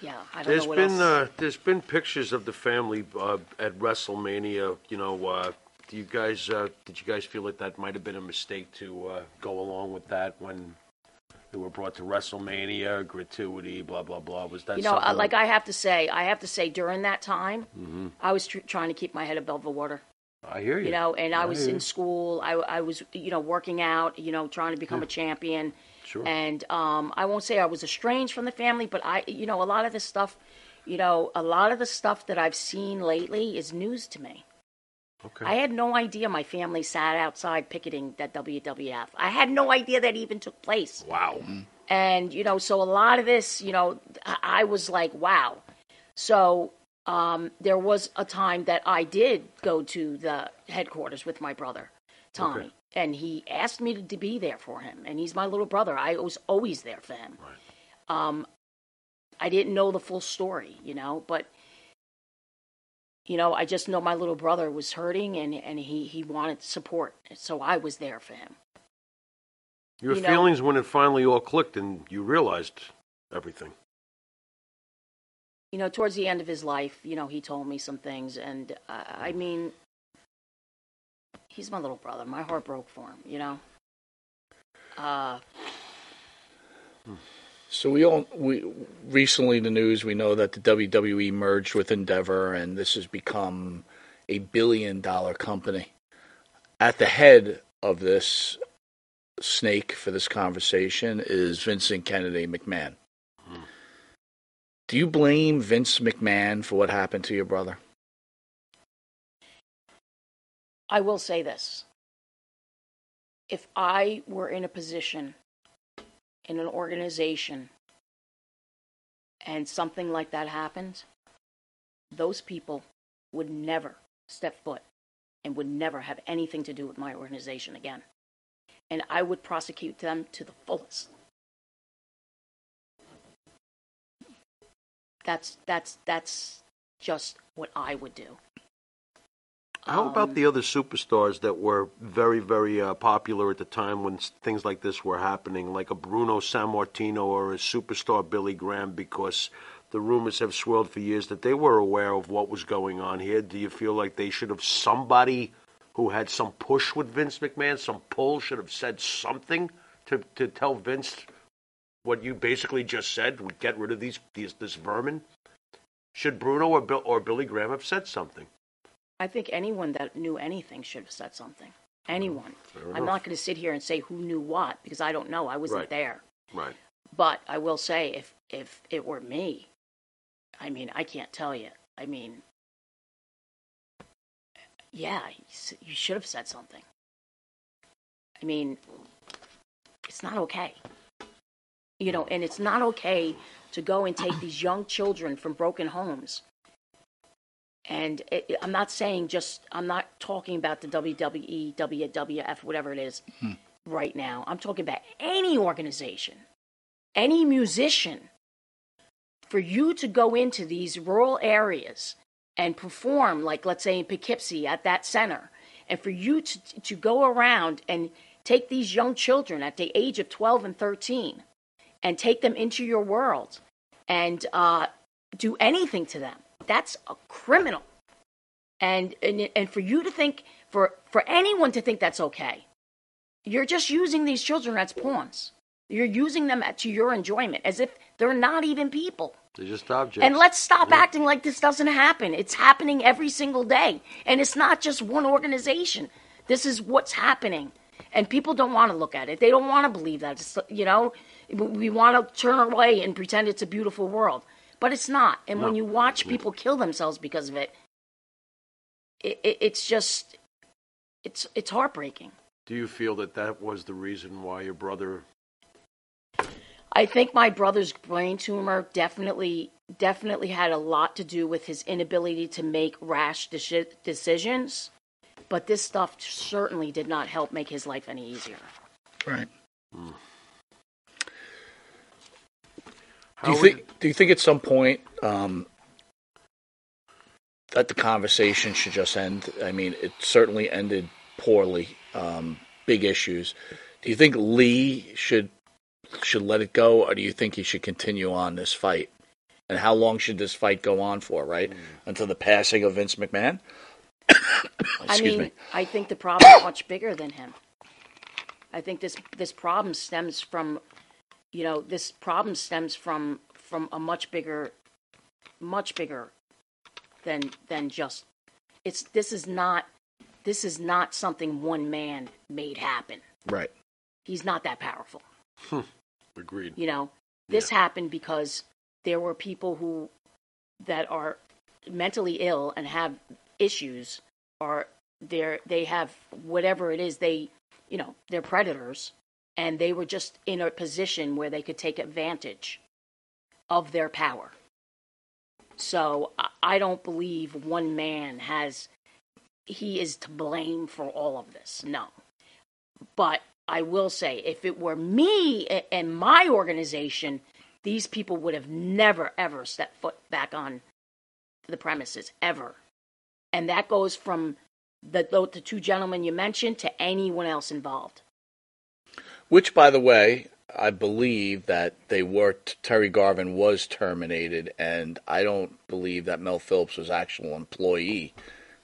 yeah, I don't There's know what been else. uh, there's been pictures of the family uh, at WrestleMania. You know, uh, do you guys uh, did you guys feel that that might have been a mistake to uh, go along with that when they were brought to WrestleMania, gratuity, blah blah blah? Was that you know, uh, like I have to say, I have to say, during that time, Mm-hmm. I was tr- trying to keep my head above the water. I hear you. you know and i was in school I, I was you know working out you know trying to become a champion Sure. and um, i won't say i was estranged from the family but i you know a lot of this stuff you know a lot of the stuff that i've seen lately is news to me Okay. i had no idea my family sat outside picketing that wwf i had no idea that even took place wow. and you know so a lot of this you know i I was like wow so um, there was a time that i did go to the headquarters with my brother tommy Okay. and he asked me to, to be there for him and he's my little brother i was always there for him um, i didn't know the full story you know but you know, I just know my little brother was hurting and, and he, he wanted support. So I was there for him. Your You know- feelings when it finally all clicked and you realized everything. You know, towards the end of his life, you know, he told me some things. And uh, I mean, he's my little brother. My heart broke for him, you know? Uh, So we all we recently in the news we know that the WWE merged with Endeavor and this has become a billion dollar company. At the head of this snake for this conversation is Vincent Kennedy McMahon. Do you blame Vince McMahon for what happened to your brother? I will say this. If I were in a position in an organization and something like that happened, those people would never step foot and would never have anything to do with my organization again. And I would prosecute them to the fullest. That's that's that's just what I would do. How about Um, the other superstars that were very, very uh, popular at the time when things like this were happening, like a Bruno Sammartino or a superstar Billy Graham, because the rumors have swirled for years that they were aware of what was going on here. Do you feel like they should have somebody who had some push with Vince McMahon, some pull, should have said something to, to tell Vince what you basically just said? Would get rid of these, these this vermin. Should Bruno or Bill or Billy Graham have said something? I think anyone that knew anything should have said something. Mm-hmm. Anyone. I'm not going to sit here and say who knew what because I don't know. I wasn't Right. there. Right. But I will say, if if it were me, I mean, I can't tell you. I mean, yeah, you should have said something. I mean, it's not okay. You know, and it's not okay to go and take these young children from broken homes. And it, I'm not saying just, I'm not talking about the WWE, WWF, whatever it is hmm. right now. I'm talking about any organization, any musician. For you to go into these rural areas and perform, like let's say in Poughkeepsie at that center, and for you to, to go around and take these young children at the age of 12 and 13 and take them into your world and uh, do anything to them, that's a criminal. And, and and for you to think for for anyone to think that's okay, you're just using these children as pawns. You're using them to your enjoyment as if they're not even people. They're just objects. And let's stop acting like this doesn't happen. It's happening every single day. And it's not just one organization. This is what's happening. And people don't want to look at it. They don't want to believe that. It's, you know, we want to turn away and pretend it's a beautiful world. But it's not. And when you watch mm-hmm. people kill themselves because of it, it, it it's just, it's, it's heartbreaking. Do you feel that that was the reason why your brother? I think my brother's brain tumor definitely definitely had a lot to do with his inability to make rash deci- decisions, but this stuff certainly did not help make his life any easier. Right. Mm. How Do you would- think? Do you think at some point um, that the conversation should just end? I mean, it certainly ended poorly. Um, big issues. Do you think Lee should should let it go, or do you think he should continue on this fight? And how long should this fight go on for? Right until the passing of Vince McMahon. I Excuse mean, me. I think the problem is much bigger than him. I think this this problem stems from, you know, this problem stems from from a much bigger, much bigger than than just. It's this is not this is not something one man made happen. Right. He's not that powerful. Hmm. Agreed. You know, this happened because there were people who that are mentally ill and have issues or they're they have whatever it is they you know they're predators and they were just in a position where they could take advantage of their power. So I- don't believe one man has he is to blame for all of this no. But i will say if it were me and my organization these people would have never ever stepped foot back on the premises ever. And that goes from the, the two gentlemen you mentioned to anyone else involved. Which, by the way, I believe that they were Terry Garvin was terminated, and I don't believe that Mel Phillips was actual employee.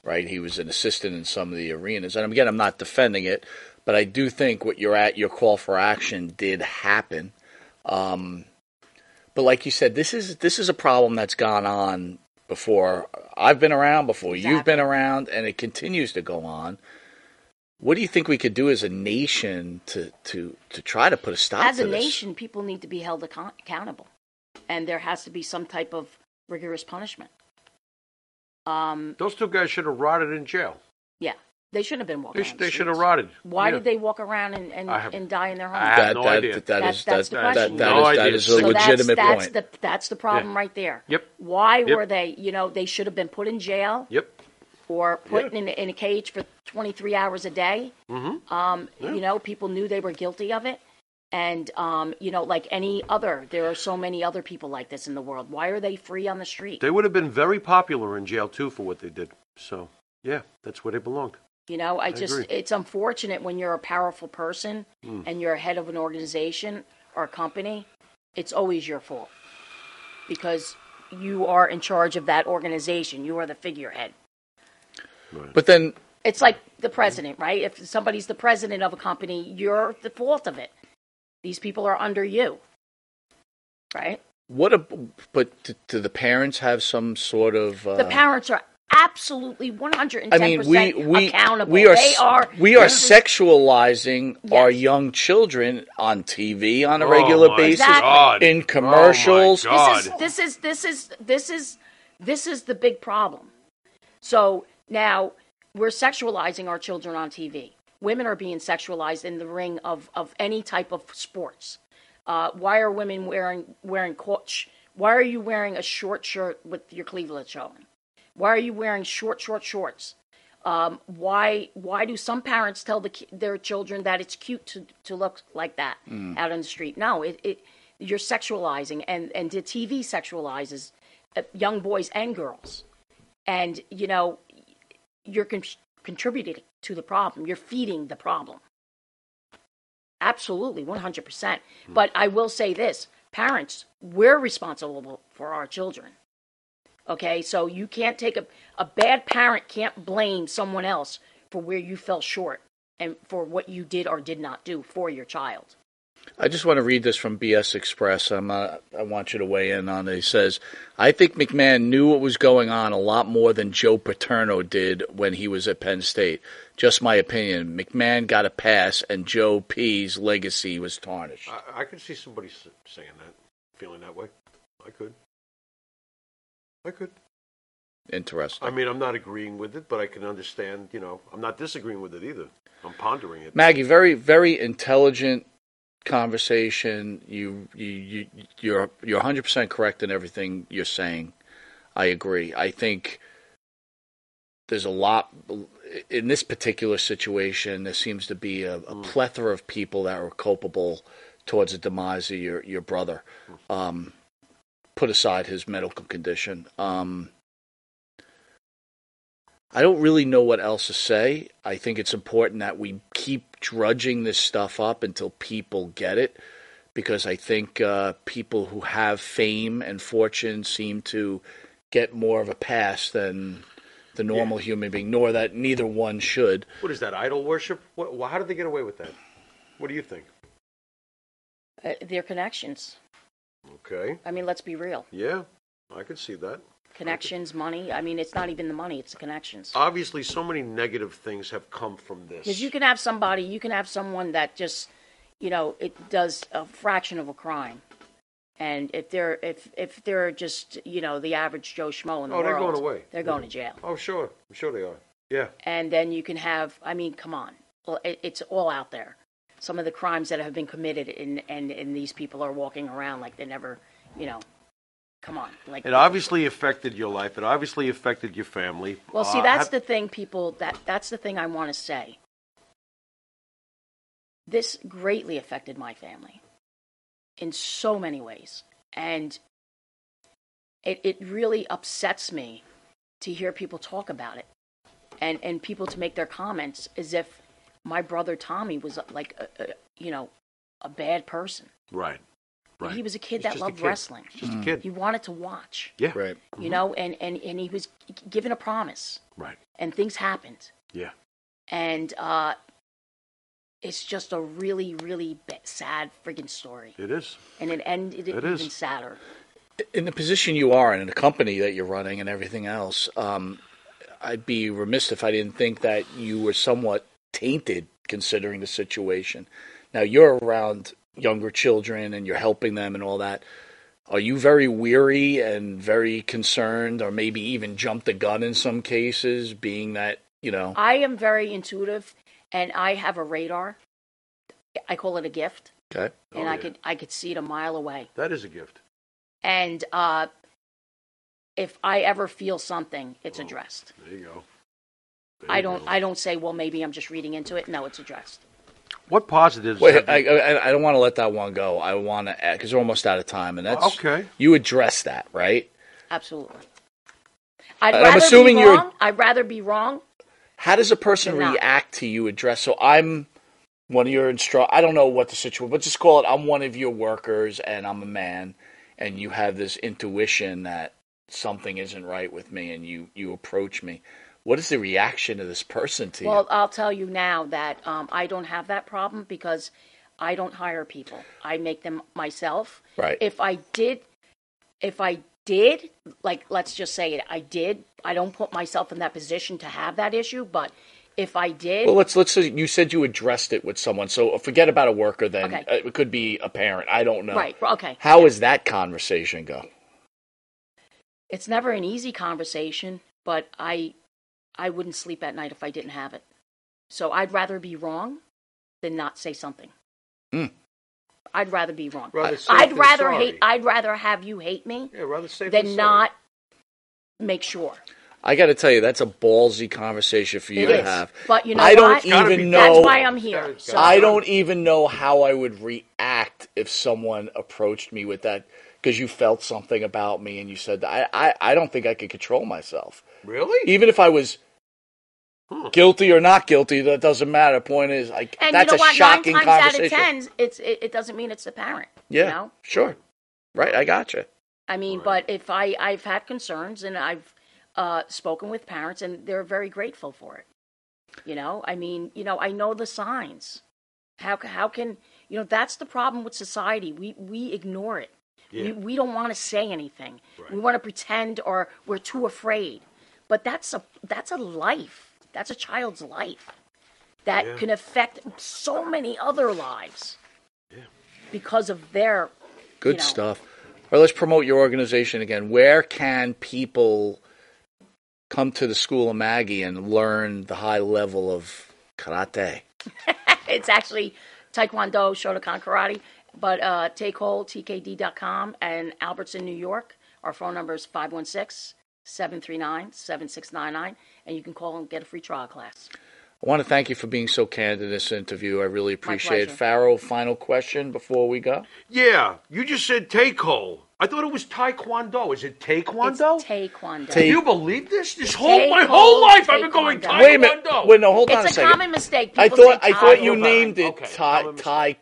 Right, he was an assistant in some of the arenas, and again, I'm not defending it, but I do think what you're at your call for action did happen. Um, but like you said, this is this is a problem that's gone on before I've been around, before you've been around, and it continues to go on. What do you think we could do as a nation to to to try to put a stop As to this? As a this? nation, people need to be held account- accountable, and there has to be some type of rigorous punishment. Um, Those two guys should have rotted in jail. yeah, they shouldn't have been walking. They, sh- the they should have rotted. Why Yeah. did they walk around and, and, have- and die in their homes? I have that, no that, idea. that That's- is that's that, the that, that, No is, that idea. is a So so legitimate that's, that's point. The, that's the problem right there. Yep. Why Yep. were they? You know, they should have been put in jail Yep. Or put Yeah. in, in a cage for 23 hours a day. Mm-hmm. Um, You know, people knew they were guilty of it. And, um, you know, like any other, there are so many other people like this in the world. Why are they free on the street? They would have been very popular in jail too for what they did. So yeah, that's where they belonged. You know, I just, agree. it's unfortunate when you're a powerful person Mm. and you're a head of an organization or a company, it's always your fault because you are in charge of that organization. You are the figurehead. But then It's like the president, right? If somebody's the president of a company, you're the fault of it. These people are under you, right? what? A, but do, do the parents have some sort of? Uh, The parents are absolutely 110% I mean, we we accountable. we are they are we are this is- sexualizing our young children on TV on a Oh, regular basis God. in commercials. Oh, my this is this is this is this is this is the big problem. So now we're sexualizing our children on TV. Women are being sexualized in the ring of, of any type of sports. Uh, why are women wearing wearing coach? Why are you wearing a short shirt with your cleavage showing? Why are you wearing short short shorts? Um, why why do some parents tell the, their children that it's cute to, to look like that out on the street? No, it, it you're sexualizing, and and the TV sexualizes uh, young boys and girls, and you know you're con- contributing to the problem. You're feeding the problem. Absolutely, one hundred percent. Hmm. But I will say this: parents, we're responsible for our children. Okay, so you can't take a a bad parent can't blame someone else for where you fell short and for what you did or did not do for your child. I just want to read this from BS Express. I'm uh, I want you to weigh in on it. He says, "I think McMahon knew what was going on a lot more than Joe Paterno did when he was at Penn State. Just my opinion. McMahon got a pass, and Joe P's legacy was tarnished." I, I could see somebody saying that, feeling that way. I could. I could. Interesting. I mean, I'm not agreeing with it, but I can understand. You know, I'm not disagreeing with it either. I'm pondering it. Maggie, very very intelligent conversation. You you you you're you're 100 percent correct in everything you're saying. I agree. I think there's a lot in this particular situation. There seems to be a, a plethora of people that are culpable towards the demise of your your brother. Um, put aside his medical condition. Um, I don't really know what else to say. I think it's important that we keep drudging this stuff up until people get it, because I think uh, people who have fame and fortune seem to get more of a pass than the normal human being, nor that neither one should. What is that? Idol worship? What, wh- how did they get away with that? What do you think? Uh, their connections. Okay. I mean, let's be real. Yeah, I could see that. Connections, money. I mean, it's not even the money; it's the connections. Obviously, so many negative things have come from this. Because you can have somebody, you can have someone that just, you know, it does a fraction of a crime, and if they're if if they're just you know the average Joe schmo in the world. Oh, they're going away. They're going to jail, Oh, sure. I'm sure they are. Yeah. and then you can have. I mean, come on, well, it, it's all out there. Some of the crimes that have been committed, and and and these people are walking around like they never, you know, come on, like It obviously affected your life. It obviously affected your family. Well, see, Uh, that's the thing, people. That that's the thing I want to say. This greatly affected my family in so many ways, and it it really upsets me to hear people talk about it and and people to make their comments as if my brother Tommy was like a, a you know a bad person. Right. Right. He was a kid He's that loved kid. wrestling. He's just a kid. He wanted to watch, Yeah. Right. you know, and and and he was given a promise, Right. and things happened, Yeah. and uh, it's just a really really sad friggin' story, It is. and it ended It even is. sadder. in the position you are in, in the company that you're running and everything else, um, I'd be remiss if I didn't think that you were somewhat tainted considering the situation. Now you're around younger children and you're helping them and all that. Are you very weary and very concerned, or maybe even jump the gun in some cases, being that you know? I am very intuitive, and I have a radar. I call it a gift, Okay. and Oh, I yeah. could I could see it a mile away. That is a gift. And uh, if I ever feel something, it's addressed. There you go. There I you don't go. I don't say, well, maybe I'm just reading into it. No, it's addressed. What positives? Wait, I, I, I don't want to let that one go. I want to because we're almost out of time, and that's Okay. You address that, right? Absolutely. I'd I'm assuming be you're- wrong. I'd rather be wrong. How does a person They're not. react to you address? So I'm one of your instru I don't know what the situation, but just call it. I'm one of your workers, and I'm a man, and you have this intuition that something isn't right with me, and you you approach me. What is the reaction of this person to Well, you? I'll tell you now that um, I don't have that problem because I don't hire people. I make them myself. Right. If I did, if I did, like let's just say it, I did. I don't put myself in that position to have that issue, but if I did, Well, let's let's say you said you addressed it with someone. So forget about a worker. Then Okay. Uh, it could be a parent. I don't know. right? Okay. How does that conversation go? It's never an easy conversation, but I I wouldn't sleep at night if I didn't have it. So I'd rather be wrong than not say something. Hmm. I'd rather be wrong. Rather I'd rather sorry. hate I'd rather have you hate me Yeah, rather safe than sorry. not make sure. I got to tell you, that's a ballsy conversation for you It to is. have. But you know I don't what? Even be- know. That's why I'm here. Gotta- So gotta- I don't even know how I would react if someone approached me with that because you felt something about me and you said that. I, I, I don't think I could control myself. Really? Even if I was Huh. guilty or not guilty, that doesn't matter. Point is, like, and that's you know a what? shocking Nine times out of conversation. ten, it's it, it doesn't mean it's the parent. yeah, You know? sure. Right, I gotcha. I mean, but if I I've had concerns and I've uh, spoken with parents and they're very grateful for it. You know, I mean, you know, I know the signs. How how can you know that's the problem with society? We we ignore it. Yeah. We we don't want to say anything. Right. We want to pretend or we're too afraid. But that's a that's a life. That's a child's life that Yeah. can affect so many other lives because of their Good you know. stuff. All right, let's promote your organization again. Where can people come to the School of Maggie and learn the high level of karate? it's actually Taekwondo Shotokan Karate, but uh, take hold, tkd.com, and Albertson, New York. Our phone number is 516 739 7699, and you can call and get a free trial class. I want to thank you for being so candid in this interview. I really appreciate it. pleasure. Pharaoh, final question before we go. Yeah, you just said take-hole. I thought it was taekwondo. Is it taekwondo? It's Taekwondo. Ta- Do you believe this? This whole my Take-hold, whole life I've been going taekwondo. taekwondo. Wait a minute. Wait, no, hold on a it's a common mistake. I thought I thought you named it Okay, Thai common mistake.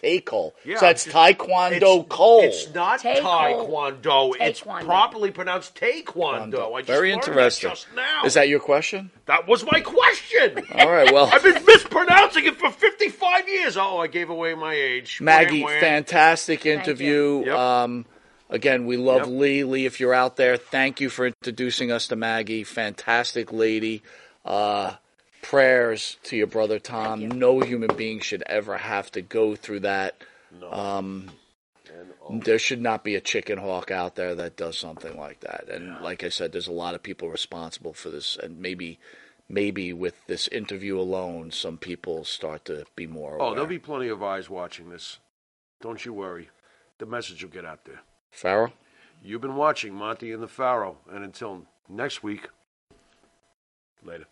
Thai Cole. Take hold. Take Cole. Yeah, so that's it's- Taekwondo It's- Cole. It's not Take taekwondo. It's Taekwondo. properly pronounced taekwondo. I just Very learned that interesting. just now. Is that your question? That was my question. All right. Well, I've been mispronouncing it for 55 years. Oh, I gave away my age. Maggie, Wham, wham. fantastic interview. Yep. Um, again, we love Yep. Lee. Lee, if you're out there, thank you for introducing us to Maggie. Fantastic lady. Uh, prayers to your brother Tom. You. No human being should ever have to go through that. No. Um, there should not be a chicken hawk out there that does something like that. And like I said, there's a lot of people responsible for this, and maybe. Maybe with this interview alone, some people start to be more aware. Oh, there'll be plenty of eyes watching this. Don't you worry. The message will get out there. Pharaoh? You've been watching Monte and the Pharaoh, and until next week, later.